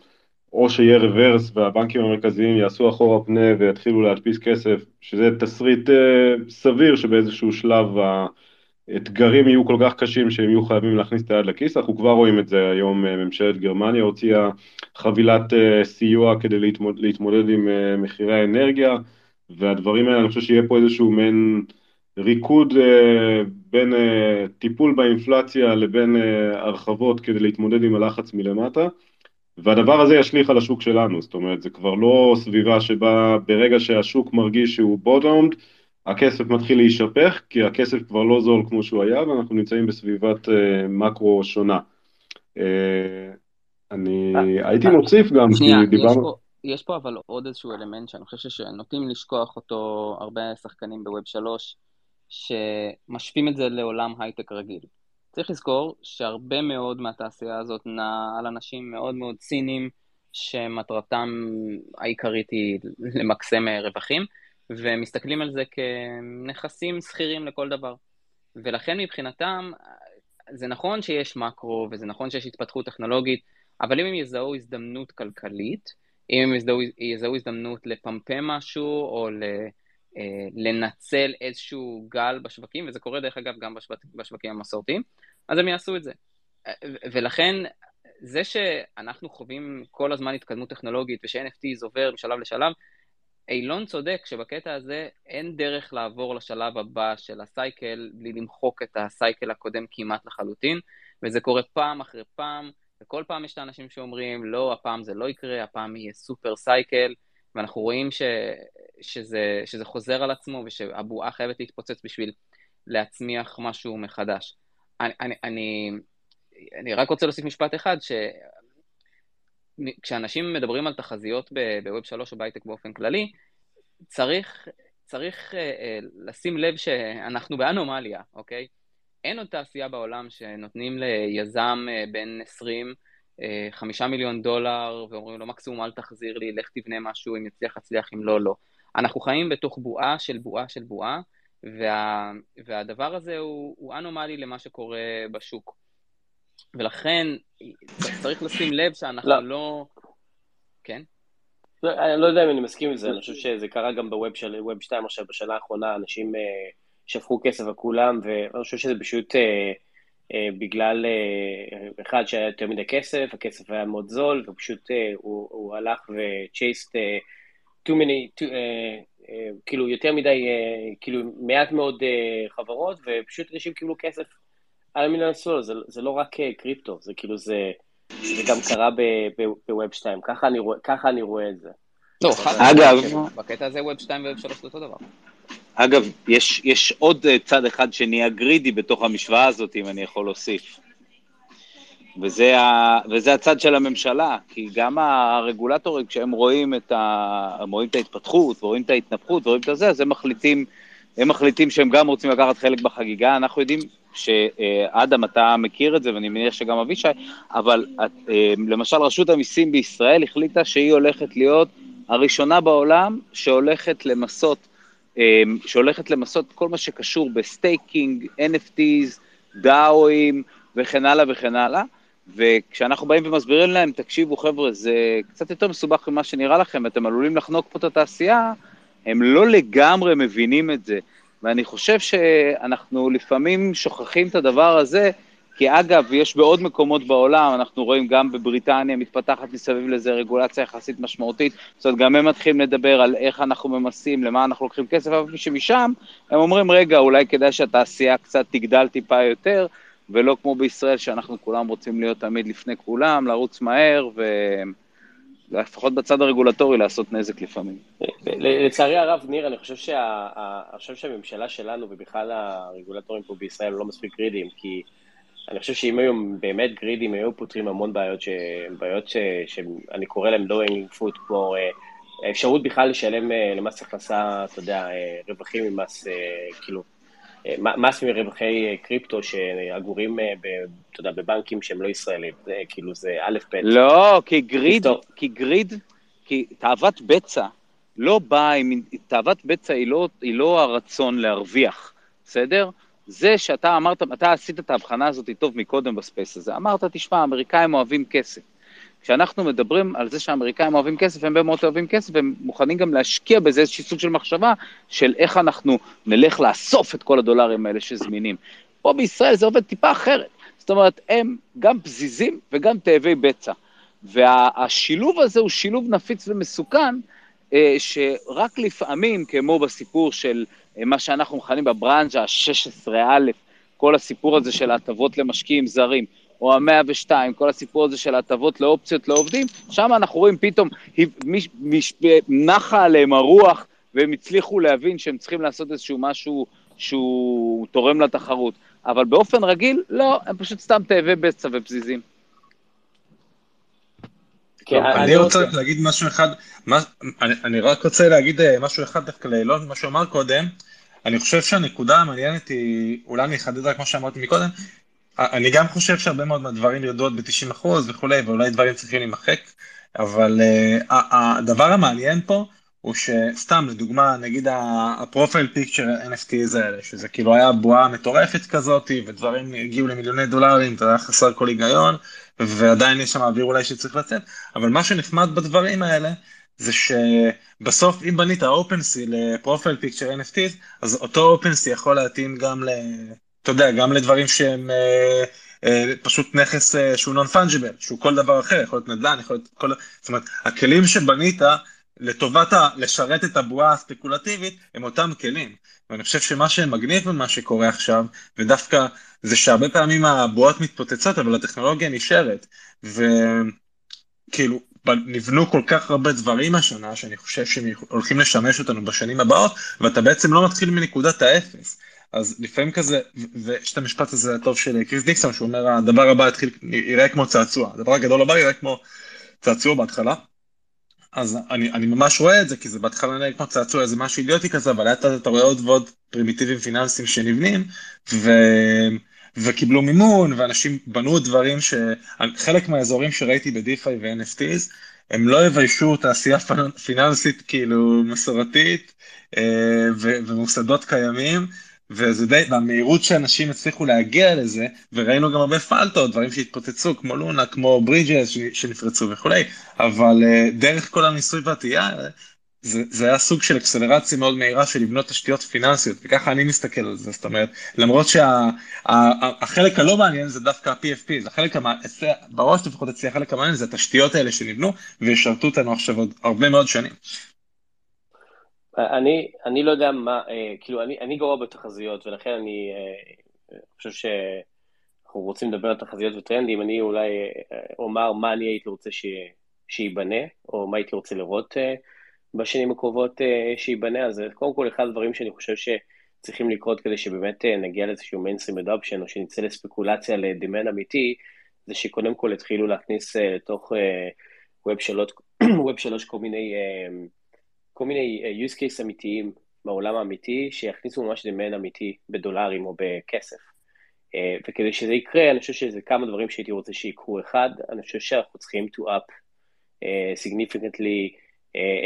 או שיהיה רוורס והבנקים המרכזיים יעשו אחורה פנה ויתחילו להדפיס כסף, שזה תסריט אה, סביר שבאיזשהו שלב האתגרים יהיו כל כך קשים שהם יהיו חייבים להכניס את היד לכיס, אנחנו כבר רואים את זה היום, אה, ממשלת גרמניה הוציאה חבילת אה, סיוע כדי להתמודד, להתמודד עם אה, מחירי האנרגיה, והדברים האלה, אני חושב שיהיה פה איזשהו מעין ריקוד בין טיפול באינפלציה לבין הרחבות כדי להתמודד עם הלחץ מלמטה. והדבר הזה ישליך על השוק שלנו, זאת אומרת, זה כבר לא סביבה שבה ברגע שהשוק מרגיש שהוא בוטומד, הכסף מתחיל להישפך, כי הכסף כבר לא זול כמו שהוא היה, ואנחנו נמצאים בסביבת uh, מקרו שונה. Uh, אני uh, הייתי מוסיף גם, כי דיברנו... יש, יש פה אבל עוד איזשהו אלמנט שאני חושב שנוטים לשכוח אותו הרבה שחקנים בווב 3, שמשווים את זה לעולם הייטק רגיל. צריך לזכור שהרבה מאוד מהתעשייה הזאת נעה על אנשים מאוד מאוד ציניים, שמטרתם העיקרית היא למקסם רווחים, ומסתכלים על זה כנכסים שכירים לכל דבר. ולכן מבחינתם, זה נכון שיש מקרו, וזה נכון שיש התפתחות טכנולוגית, אבל אם הם יזהו הזדמנות כלכלית, אם הם יזהו, יזהו הזדמנות לפמפם משהו, או ל... אה, לנצל איזשהו גל בשווקים, וזה קורה דרך אגב גם בשווק, בשווקים המסורתיים, אז הם יעשו את זה. ולכן, זה שאנחנו חווים כל הזמן התקדמות טכנולוגית וש-NFT עובר משלב לשלב, אילון צודק שבקטע הזה אין דרך לעבור לשלב הבא של הסייקל בלי למחוק את הסייקל הקודם כמעט לחלוטין, וזה קורה פעם אחרי פעם, וכל פעם יש את האנשים שאומרים, לא, הפעם זה לא יקרה, הפעם יהיה סופר סייקל, ואנחנו רואים ש, שזה, שזה חוזר על עצמו ושהבועה חייבת להתפוצץ בשביל להצמיח משהו מחדש. אני, אני, אני, אני רק רוצה להוסיף משפט אחד, שכשאנשים מדברים על תחזיות בווב 3 או בהייטק באופן כללי, צריך, צריך uh, לשים לב שאנחנו באנומליה, אוקיי? אין עוד תעשייה בעולם שנותנים ליזם uh, בין 20 חמישה מיליון דולר, ואומרים לו מקסימום אל תחזיר לי, לך תבנה משהו, אם יצליח יצליח, אם לא, לא. אנחנו חיים בתוך בועה של בועה של בועה, וה, והדבר הזה הוא, הוא אנומלי למה שקורה בשוק. ולכן צריך לשים לב שאנחנו לא... לא... כן? לא, אני לא יודע אם אני מסכים עם זה, אני חושב שזה קרה גם בווב של ווב 2 עכשיו, בשנה האחרונה, אנשים uh, שפכו כסף על כולם, ואני חושב שזה פשוט... Uh, אה, בגלל, אה, אחד שהיה יותר מדי כסף, הכסף היה מאוד זול, ופשוט אה, הוא, הוא הלך ו-chased too many, too, כאילו יותר מדי, כאילו מעט מאוד חברות, ופשוט אנשים קיבלו כסף על המיליון סול, זה, זה לא רק קריפטו, זה כאילו זה, זה גם קרה בווב 2, ככה אני, ככה אני רואה את זה. לא, אגב, בקטע הזה ווב 2 וווב 3 זה אותו דבר. אגב, יש, יש עוד אה, צד אחד שנהיה גרידי בתוך המשוואה הזאת, אם אני יכול להוסיף. וזה, ה, וזה הצד של הממשלה, כי גם הרגולטורים, כשהם רואים את, ה, רואים את ההתפתחות, ורואים את ההתנפחות, ורואים את זה, אז הם מחליטים, הם מחליטים שהם גם רוצים לקחת חלק בחגיגה. אנחנו יודעים שאדם, אתה מכיר את זה, ואני מניח שגם אבישי, אבל אה, למשל רשות המיסים בישראל החליטה שהיא הולכת להיות הראשונה בעולם שהולכת למסות אמ, שהולכת למסות כל מה שקשור ב staking, NFTs, דאואים וכן הלאה וכן הלאה. וכשאנחנו באים ומסבירים להם, תקשיבו חבר'ה, זה קצת יותר מסובך ממה שנראה לכם, אתם עלולים לחנוק פה את התעשייה, הם לא לגמרי מבינים את זה. ואני חושב שאנחנו לפעמים שוכחים את הדבר הזה, כי אגב, יש בעוד מקומות בעולם, אנחנו רואים גם בבריטניה מתפתחת מסביב לזה רגולציה יחסית משמעותית, זאת אומרת, גם הם מתחילים לדבר על איך אנחנו ממסים, למה אנחנו לוקחים כסף, אבל שמשם הם אומרים, רגע, אולי כדאי שהתעשייה קצת תגדל טיפה יותר, ולא כמו בישראל, שאנחנו כולם רוצים להיות תמיד לפני כולם, לרוץ מהר, ו... לפחות בצד הרגולטורי לעשות נזק לפעמים. לצערי הרב, ניר, אני חושב, שה, אני חושב שהממשלה שלנו ובכלל הרגולטורים פה בישראל לא מספיק גרידיים, כי אני חושב שאם היום באמת גרידים היו פותרים המון בעיות, ש... בעיות ש... שאני קורא להן low-hanging fruit, כמו אה, האפשרות בכלל לשלם אה, למס הכנסה, אתה יודע, אה, רווחים ממס, כאילו, מס מרווחי קריפטו שאגורים, אתה יודע, בבנקים שהם לא ישראלים, זה כאילו זה א' ב'. לא, כי גריד, כי גריד, כי תאוות בצע לא באה עם... תאוות בצע היא לא, היא לא הרצון להרוויח, בסדר? זה שאתה אמרת, אתה עשית את ההבחנה הזאת טוב מקודם ב space הזה. אמרת, תשמע, האמריקאים אוהבים כסף. כשאנחנו מדברים על זה שהאמריקאים אוהבים כסף, הם באמת אוהבים כסף, והם מוכנים גם להשקיע בזה איזשהו סוג של מחשבה של איך אנחנו נלך לאסוף את כל הדולרים האלה שזמינים. פה בישראל זה עובד טיפה אחרת. זאת אומרת, הם גם פזיזים וגם תאבי בצע. והשילוב הזה הוא שילוב נפיץ ומסוכן, אה, שרק לפעמים, כמו בסיפור של אה, מה שאנחנו מכנים בברנז'ה ה-16א, כל הסיפור הזה של ההטבות למשקיעים זרים, או המאה ושתיים, כל הסיפור הזה של הטבות לאופציות לעובדים, שם אנחנו רואים פתאום, מש, מש, נחה עליהם הרוח, והם הצליחו להבין שהם צריכים לעשות איזשהו משהו שהוא תורם לתחרות. אבל באופן רגיל, לא, הם פשוט סתם תאבי בצע ופזיזים. כן, אני רוצה רק להגיד משהו אחד, אני רק רוצה להגיד אה, משהו אחד דווקא לאילון, מה שהוא אמר קודם, אני חושב שהנקודה המעניינת היא, אולי אני אחדד רק מה שאמרתי מקודם, אני גם חושב שהרבה מאוד מהדברים ירדו ב-90% וכולי, ואולי דברים צריכים להימחק, אבל uh, הדבר המעניין פה הוא שסתם, לדוגמה, נגיד הפרופיל פיקצ'ר NFTs האלה, שזה כאילו היה בועה מטורפת כזאת, ודברים הגיעו למיליוני דולרים, זה היה חסר כל היגיון, ועדיין יש שם אוויר אולי שצריך לצאת, אבל מה שנחמד בדברים האלה, זה שבסוף אם בנית OpenSea לפרופיל פיקצ'ר NFTs, אז אותו OpenSea יכול להתאים גם ל... אתה יודע, גם לדברים שהם אה, אה, פשוט נכס אה, שהוא נון פונג'יבל, שהוא כל דבר אחר, יכול להיות נדל"ן, יכול להיות כל... זאת אומרת, הכלים שבנית לטובת ה... לשרת את הבועה הספקולטיבית, הם אותם כלים. ואני חושב שמה שמגניב במה שקורה עכשיו, ודווקא זה שהרבה פעמים הבועות מתפוצצות, אבל הטכנולוגיה נשארת. וכאילו, נבנו כל כך הרבה דברים השנה, שאני חושב שהם הולכים לשמש אותנו בשנים הבאות, ואתה בעצם לא מתחיל מנקודת האפס. אז לפעמים כזה, ויש את המשפט הזה הטוב של קריס דיקסון, שהוא אומר, הדבר הבא יתחיל, יראה כמו צעצוע, הדבר הגדול הבא יראה כמו צעצוע בהתחלה. אז אני, אני ממש רואה את זה, כי זה בהתחלה נראה כמו צעצוע, איזה משהו אידיוטי כזה, אבל לאט אתה רואה עוד ועוד פרימיטיבים פיננסיים שנבנים, ו... וקיבלו מימון, ואנשים בנו דברים שחלק מהאזורים שראיתי ב-DeFi ו-NFTs, הם לא יביישו תעשייה פיננסית כאילו מסורתית אה, ומוסדות קיימים, וזה די, במהירות שאנשים הצליחו להגיע לזה, וראינו גם הרבה פלטות, דברים שהתפוצצו, כמו לונה, כמו ברידג'ס שנפרצו וכולי, אבל uh, דרך כל הניסוי והטעייה, זה, זה היה סוג של אקסלרציה מאוד מהירה של לבנות תשתיות פיננסיות, וככה אני מסתכל על זה, זאת אומרת, למרות שהחלק שה, הלא מעניין זה דווקא ה-PFP, זה החלק המעניין, בראש לפחות אצלי החלק המעניין זה התשתיות האלה שנבנו, וישרתו אותנו עכשיו עוד הרבה מאוד שנים. אני, אני לא יודע מה, אה, כאילו, אני, אני גרוע בתחזיות, ולכן אני אה, חושב שאנחנו רוצים לדבר על תחזיות וטרנדים, אני אולי אה, אומר מה אני הייתי רוצה ש, שייבנה, או מה הייתי רוצה לראות אה, בשנים הקרובות שייבנה, אז קודם כל, אחד הדברים שאני חושב שצריכים לקרות כדי שבאמת נגיע לאיזשהו mainstream adoption, או שנצא לספקולציה לדימן אמיתי, זה שקודם כל התחילו להכניס לתוך Web 3, Web 3 כל מיני... אה, כל מיני אה, use case אמיתיים בעולם האמיתי, שיכניסו ממש demand אמיתי בדולרים או בכסף. אה, וכדי שזה יקרה, אני חושב שזה כמה דברים שהייתי רוצה שיקרו. אחד, אני חושב שאנחנו צריכים to up uh, significantly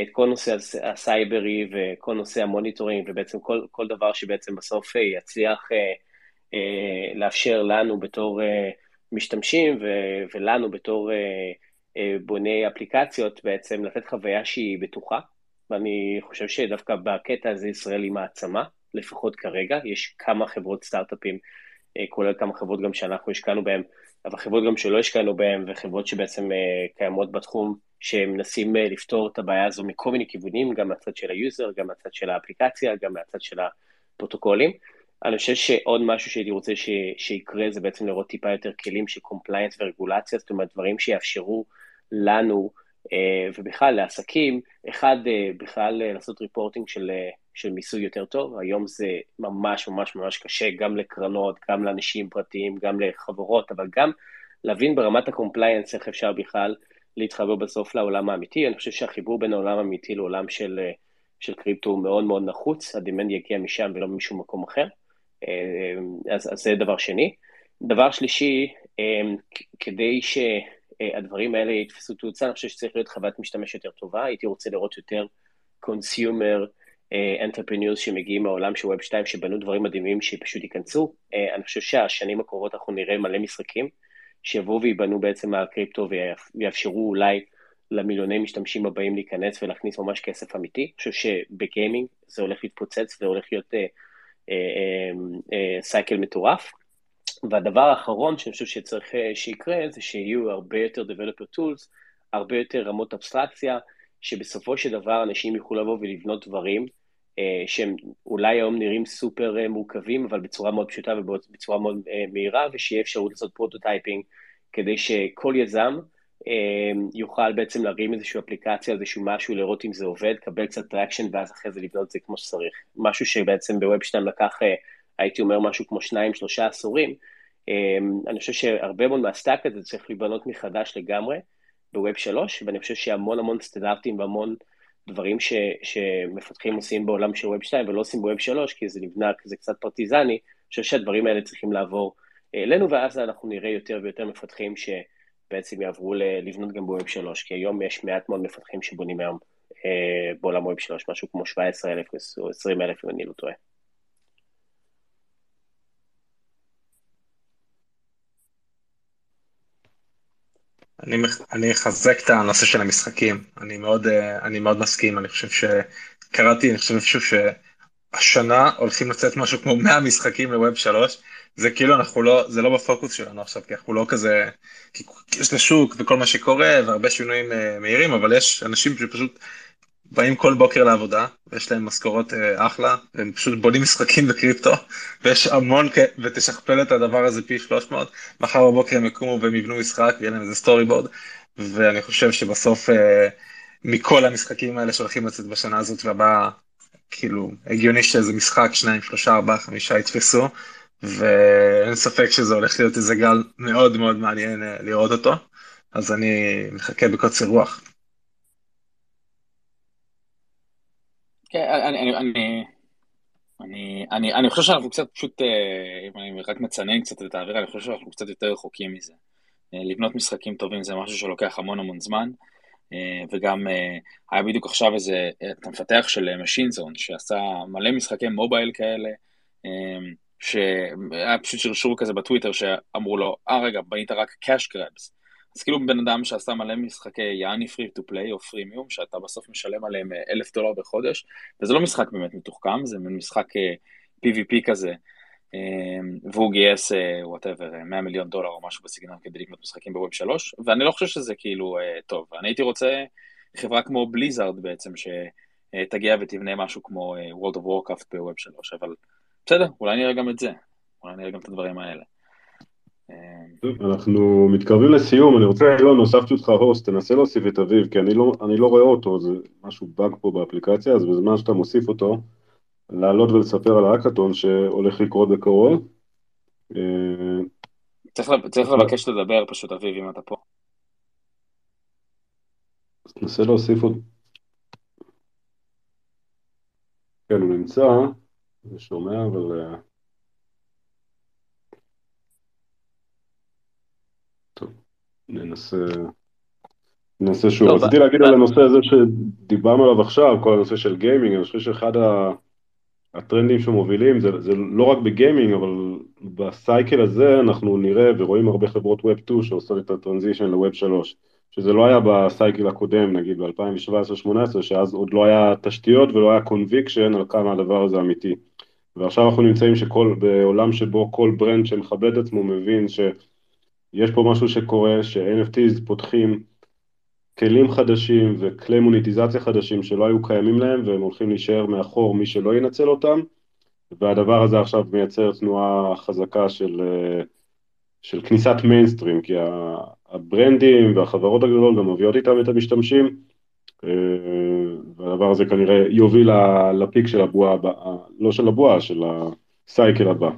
את כל נושא הסייברי וכל נושא ה monitoring, ובעצם כל, כל דבר שבעצם בסוף יצליח לאפשר לנו בתור משתמשים ולנו בתור בוני אפליקציות, בעצם לתת חוויה שהיא בטוחה. ואני חושב שדווקא בקטע הזה ישראל היא מעצמה, לפחות כרגע, יש כמה חברות סטארט-אפים, אה, כולל כמה חברות גם שאנחנו השקענו בהן, אבל חברות גם שלא השקענו בהן, וחברות שבעצם אה, קיימות בתחום, שמנסים אה, לפתור את הבעיה הזו מכל מיני כיוונים, גם מהצד של ה user, גם מהצד של האפליקציה, גם מהצד של הפרוטוקולים. אני חושב שעוד משהו שהייתי רוצה ש, שיקרה זה בעצם לראות טיפה יותר כלים של compliance ורגולציה, זאת אומרת דברים שיאפשרו לנו אה, ובכלל לעסקים, אחד אה, בכלל אה, לעשות reporting של, של מיסוי יותר טוב, היום זה ממש ממש ממש קשה גם לקרנות, גם לאנשים פרטיים, גם לחברות, אבל גם להבין ברמת ה compliance איך אפשר בכלל להתחבר בסוף לעולם האמיתי, אני חושב שהחיבור בין העולם האמיתי לעולם של, של קריפטו הוא מאוד מאוד נחוץ, ה demand יגיע משם ולא משום מקום אחר, אז, אז זה דבר שני. דבר שלישי, כדי ש... הדברים האלה יתפסו תאוצה, אני חושב שצריך להיות חוויית משתמש יותר טובה, הייתי רוצה לראות יותר consumer entrepreneurs שמגיעים מהעולם של Web 2 שבנו דברים מדהימים שפשוט ייכנסו. Uh, אני חושב שהשנים הקרובות אנחנו נראה מלא משחקים שיבואו וייבנו בעצם מהקריפטו ויאפשרו אולי למיליוני משתמשים הבאים להיכנס ולהכניס ממש כסף אמיתי. אני חושב שב gaming זה הולך להתפוצץ זה הולך להיות cycle uh, uh, uh, מטורף. והדבר האחרון שאני חושב שצריך שיקרה זה שיהיו הרבה יותר Developer Tools, הרבה יותר רמות אבסטרקציה, שבסופו של דבר אנשים יוכלו לבוא ולבנות דברים אה, שהם אולי היום נראים סופר אה, מורכבים, אבל בצורה מאוד פשוטה ובצורה מאוד אה, מהירה, ושיהיה אפשרות לעשות prototyping, כדי שכל יזם אה, יוכל בעצם להרים איזושהי אפליקציה, איזשהו משהו, לראות אם זה עובד, קבל קצת traction, ואז אחרי זה לבנות את זה כמו שצריך. משהו שבעצם ב Web 2 לקח, אה, הייתי אומר משהו כמו שניים, שלושה עשורים, אה, אני חושב שהרבה מאוד מה stack הזה צריך להיבנות מחדש לגמרי. ב Web 3, ואני חושב שהמון המון סטנדרטים והמון דברים ש, שמפתחים עושים בעולם של Web 2 ולא עושים ב Web 3, כי זה נבנה כזה קצת פרטיזני, אני חושב שהדברים האלה צריכים לעבור אלינו, ואז אנחנו נראה יותר ויותר מפתחים שבעצם יעברו לבנות גם בווב 3, כי היום יש מעט מאוד מפתחים שבונים היום אה, בעולם ווב 3, משהו כמו 17,000 או 20,000 אם אני לא טועה. אני, אני אחזק את הנושא של המשחקים, אני מאוד, אה, אני מאוד מסכים, אני חושב שקראתי, אני חושב שוב שהשנה הולכים לצאת משהו כמו 100 משחקים ל Web 3, זה כאילו אנחנו לא, זה לא בפוקוס שלנו עכשיו, כי אנחנו לא כזה, כי יש את השוק וכל מה שקורה והרבה שינויים אה, מהירים, אבל יש אנשים שפשוט באים כל בוקר לעבודה, ויש להם משכורות אה, אחלה, והם פשוט בונים משחקים בקריפטו, ויש המון, ותשכפל את הדבר הזה פי 300, מחר בבוקר הם יקומו והם יבנו משחק, ויהיה להם איזה storyboard, ואני חושב שבסוף אה, מכל המשחקים האלה שהולכים לצאת בשנה הזאת והבאה, כאילו, הגיוני שאיזה משחק, שניים, שלושה, ארבעה, חמישה יתפסו, ואין ספק שזה הולך להיות איזה גל מאוד מאוד מעניין אה, לראות אותו, אז אני מחכה בקוצר רוח. כן, אני, אני, אני, אני, אני, חושב שאנחנו קצת פשוט, אה, אם אני רק מצנן קצת את האווירה, אני חושב שאנחנו קצת יותר רחוקים מזה. אה, לבנות משחקים טובים זה משהו שלוקח המון המון זמן, אה, וגם היה בדיוק עכשיו איזה, את המפתח של Zone, שעשה מלא משחקי מובייל כאלה, שהיה פשוט שרשור כזה בטוויטר שאמרו לו, אה רגע, בנית רק cash grabs. אז כאילו בן אדם שעשה מלא משחקי יעני פרי טו פליי או פרימיום, שאתה בסוף משלם עליהם אה, אלף דולר בחודש, וזה לא משחק באמת מתוחכם, זה מין משחק PvP אה, כזה, אה, והוא גייס whatever 100 מיליון דולר או משהו בסגנון כדי לקנות משחקים ב-Web 3, ואני לא חושב שזה כאילו טוב, אני הייתי רוצה חברה כמו Blizzard בעצם, שתגיע ותבנה משהו כמו World of Warcraft ב-Web 3, אבל בסדר, אולי נראה גם את זה, אולי נראה גם את הדברים האלה. אנחנו מתקרבים לסיום, אני רוצה, אילון, הוספתי אותך host, תנסה להוסיף את אביב, כי אני לא, אני לא רואה אותו, זה משהו באג פה באפליקציה, אז בזמן שאתה מוסיף אותו, לעלות ולספר על האקתון שהולך לקרות בקרוב. אה, צריך, צריך לבקש לדבר פשוט, אביב, אם אתה פה. אז תנסה להוסיף עוד. כן, הוא נמצא, אני שומע, אבל... ננסה, ננסה שוב. לא, רציתי להגיד על הנושא הזה שדיברנו עליו עכשיו, כל הנושא של גיימינג, אני חושב שאחד הטרנדים שמובילים זה, זה לא רק בגיימינג, אבל ב-cycle הזה אנחנו נראה ורואים הרבה חברות Web 2 שעושות את ה-transition ל-Web 3, שזה לא היה ב-cycle הקודם, נגיד ב-2017-2018, שאז עוד לא היה תשתיות ולא היה conviction על כמה הדבר הזה אמיתי. ועכשיו אנחנו נמצאים שכל, בעולם שבו כל brand שמכבד עצמו מבין ש... יש פה משהו שקורה, ש-NFTs פותחים כלים חדשים וכלי מוניטיזציה חדשים שלא היו קיימים להם והם הולכים להישאר מאחור מי שלא ינצל אותם והדבר הזה עכשיו מייצר תנועה חזקה של, של כניסת מיינסטרים כי הברנדים והחברות הגדולות גם מביאות איתם את המשתמשים והדבר הזה כנראה יוביל לפיק של הבועה הבאה, לא של הבועה, של הסייקל הבא.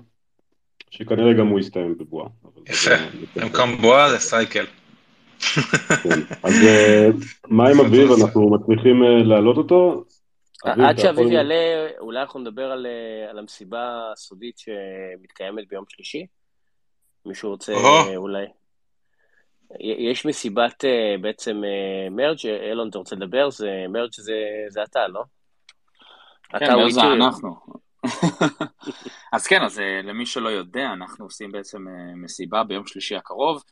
שכנראה גם הוא יסתיים בבועה. יפה, במקום בועה זה סייקל. כן, אז אה, מה עם אביב, אנחנו מצליחים אה, להעלות אותו? עד שאביב יעלה, אולי אנחנו נדבר על, אה, על המסיבה הסודית שמתקיימת ביום שלישי? מישהו רוצה אולי... יש מסיבת בעצם מרג', אילון, אתה רוצה לדבר? זה מרג' זה אתה, לא? כן, זה אנחנו. אז כן, אז למי שלא יודע, אנחנו עושים בעצם מסיבה ביום שלישי הקרוב.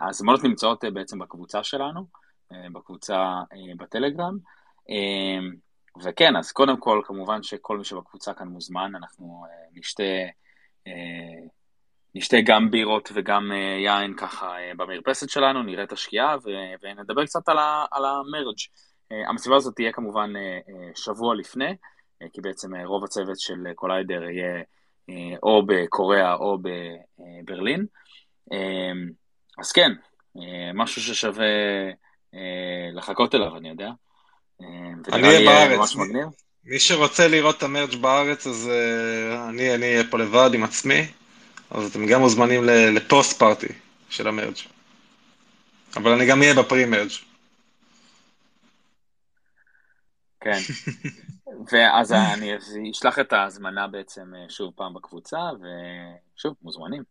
ההזמנות נמצאות בעצם בקבוצה שלנו, בקבוצה בטלגרם. וכן, אז קודם כל, כמובן שכל מי שבקבוצה כאן מוזמן, אנחנו נשתה, גם בירות וגם יין ככה במרפסת שלנו, נראה את השקיעה ונדבר קצת על המרג'. המסיבה הזאת תהיה כמובן שבוע לפני, כי בעצם רוב הצוות של קוליידר יהיה או בקוריאה או בברלין. אז כן, משהו ששווה לחכות אליו, אני יודע. אני אהיה בארץ. מי שרוצה לראות את המרג' בארץ, אז אני אהיה פה לבד עם עצמי, אז אתם גם מוזמנים לפוסט פארטי של המרג'. אבל אני גם אהיה בפרי-מרג'. כן. ואז אני אשלח את ההזמנה בעצם שוב פעם בקבוצה, ושוב, מוזמנים.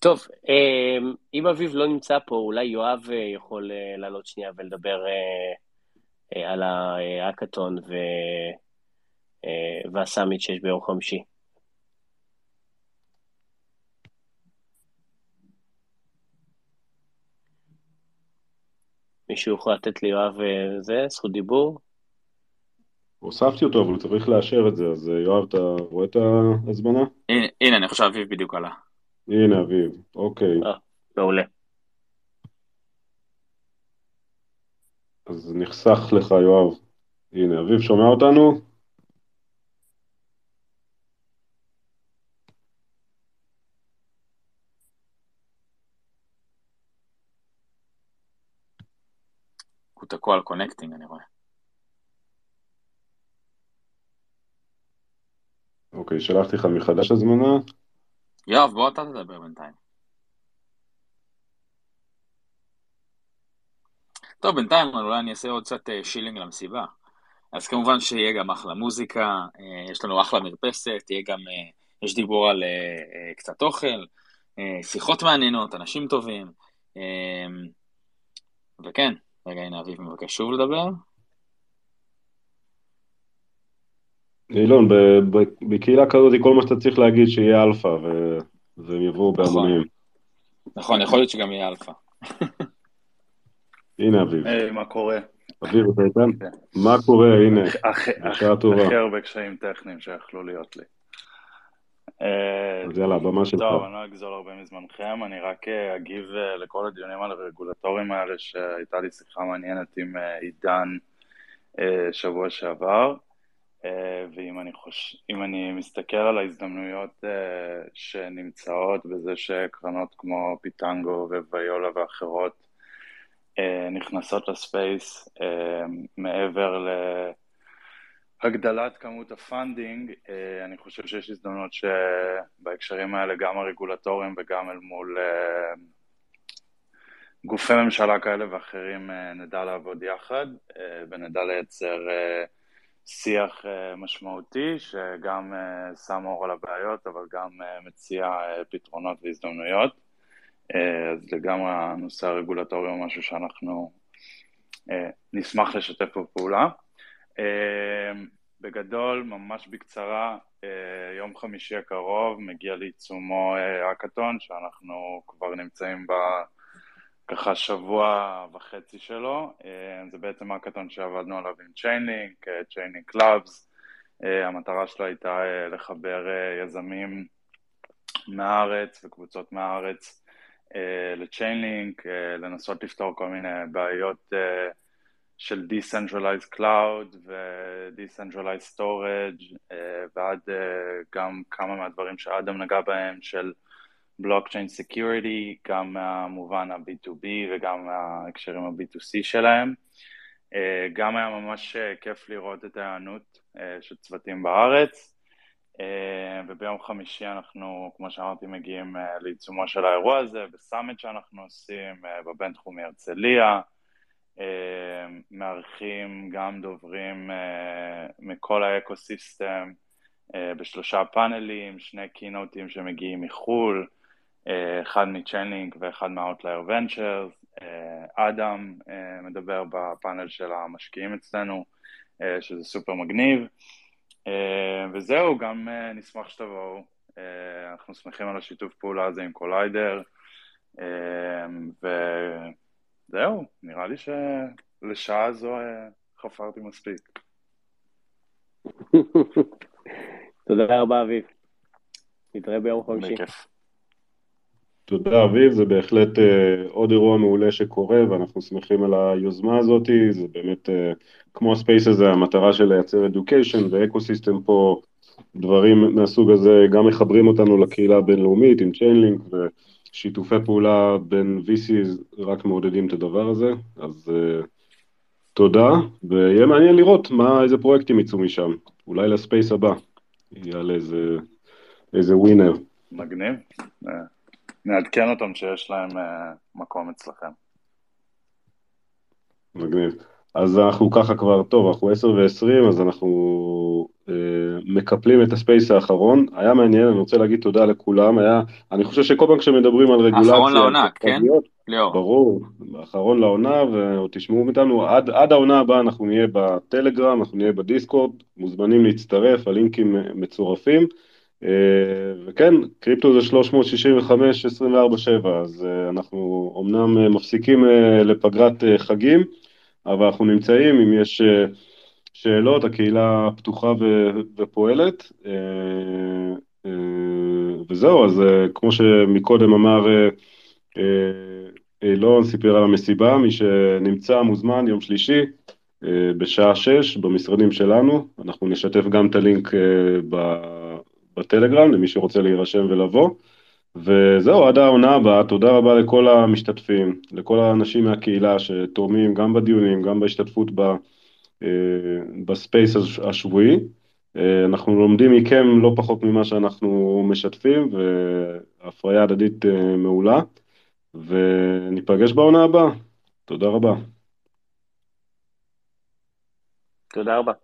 טוב, אם אביב לא נמצא פה, אולי יואב יכול לעלות שנייה ולדבר על ההאקתון והסאמיט שיש ביום חמישי. מישהו יכול לתת ליואב זה, זכות דיבור? הוספתי אותו, אבל הוא צריך לאשר את זה, אז יואב, אתה רואה את ההזמנה? הנה, אני חושב אביב בדיוק עלה. הנה אביב, אוקיי. אה, מעולה. אז נחסך לך יואב. הנה, אביב שומע אותנו? תקוע על connecting, אני רואה. אוקיי, שלחתי לך מחדש הזמנה. יואב, בוא אתה תדבר בינתיים. טוב, בינתיים אולי אני אעשה עוד קצת shilling למסיבה. אז כמובן שיהיה גם אחלה מוזיקה, יש לנו אחלה מרפסת, יהיה גם, יש דיבור על קצת אוכל, שיחות מעניינות, אנשים טובים, וכן, רגע, הנה אביב מבקש שוב לדבר. אילון, בקהילה כזאת כל מה שאתה צריך להגיד שיהיה אלפא, והם יבואו בהמונים. נכון, יכול להיות שגם יהיה אלפא. הנה אביב. היי, מה קורה? אביב, אתה איתנו? כן. מה קורה, הנה, בשעה טובה. הכי הרבה קשיים טכניים שיכלו להיות לי. אז יאללה, הבמה שלך. טוב, אני לא אגזול הרבה מזמנכם, אני רק אגיב לכל הדיונים על הרגולטורים האלה, שהייתה לי שיחה מעניינת עם עידן שבוע שעבר. ואם אני, חוש... אני מסתכל על ההזדמנויות שנמצאות בזה שקרנות כמו Pitango ו-Viola ואחרות נכנסות ל-space מעבר להגדלת כמות ה-funding, אני חושב שיש הזדמנות שבהקשרים האלה גם הרגולטורים וגם אל מול גופי ממשלה כאלה ואחרים נדע לעבוד יחד ונדע לייצר שיח משמעותי שגם שם אור על הבעיות אבל גם מציע פתרונות והזדמנויות. אז לגמרי הנושא הרגולטורי הוא משהו שאנחנו נשמח לשתף פה פעולה. בגדול, ממש בקצרה, יום חמישי הקרוב מגיע לעיצומו האקתון שאנחנו כבר נמצאים ב... ככה שבוע וחצי שלו, זה בעצם האקתון שעבדנו עליו עם Chainlink, Chainlink Labs, המטרה שלו הייתה לחבר יזמים מהארץ וקבוצות מהארץ ל-Chainlink, לנסות לפתור כל מיני בעיות של Decentralized Cloud ו-Decentralized Storage ועד גם כמה מהדברים שאדם נגע בהם של בלוקצ'יין security, גם מהמובן ה-B2B וגם מההקשרים ה-B2C שלהם. גם היה ממש כיף לראות את ההיענות של צוותים בארץ, וביום חמישי אנחנו, כמו שאמרתי, מגיעים לעיצומו של האירוע הזה, ב-summit שאנחנו עושים, בבינתחומי הרצליה, מארחים גם דוברים מכל ה-ecosystem בשלושה פאנלים, שני קינוטים שמגיעים מחו"ל, אחד מ-Chainlink ואחד מה-Outlier Ventures, אדם מדבר בפאנל של המשקיעים אצלנו, שזה סופר מגניב, וזהו, גם נשמח שתבואו, אנחנו שמחים על השיתוף פעולה הזה עם Collider, וזהו, נראה לי שלשעה זו חפרתי מספיק. תודה רבה, אביב. נתראה ביום חמישי. תודה, אביב, זה בהחלט uh, עוד אירוע מעולה שקורה, ואנחנו שמחים על היוזמה הזאת, זה באמת, uh, כמו ה-space הזה, המטרה של לייצר education ו-ecosystem פה, דברים מהסוג הזה, גם מחברים אותנו לקהילה הבינלאומית עם Chainlink, ושיתופי פעולה בין VCs רק מעודדים את הדבר הזה, אז uh, תודה, ויהיה מעניין לראות מה, איזה פרויקטים יצאו משם, אולי לספייס הבא, יעלה איזה, איזה ווינר. מגניב. נעדכן אותם שיש להם uh, מקום אצלכם. מגניב. אז אנחנו ככה כבר, טוב, אנחנו 10 ו-20, אז אנחנו מקפלים את הספייס האחרון. היה מעניין, אני רוצה להגיד תודה לכולם. היה, אני חושב שכל פעם כשמדברים על רגולציה... האחרון לעונה, כן? ליאור. ברור, האחרון לעונה, ותשמעו מאיתנו, עד, עד העונה הבאה אנחנו נהיה בטלגרם, אנחנו נהיה בדיסקורד, מוזמנים להצטרף, הלינקים מצורפים. וכן, קריפטו זה 365, 24/7, אז אנחנו אמנם מפסיקים לפגרת חגים, אבל אנחנו נמצאים, אם יש שאלות, הקהילה פתוחה ופועלת. וזהו, אז כמו שמקודם אמר אילון, סיפר על המסיבה, מי שנמצא מוזמן יום שלישי בשעה 6 במשרדים שלנו, אנחנו נשתף גם את הלינק. בטלגרם, למי שרוצה להירשם ולבוא. וזהו, עד העונה הבאה, תודה רבה לכל המשתתפים, לכל האנשים מהקהילה שתורמים גם בדיונים, גם בהשתתפות ב, ב-space השבועי. אנחנו לומדים מכם לא פחות ממה שאנחנו משתפים, והפריה הדדית מעולה, וניפגש בעונה הבאה. תודה רבה. תודה רבה.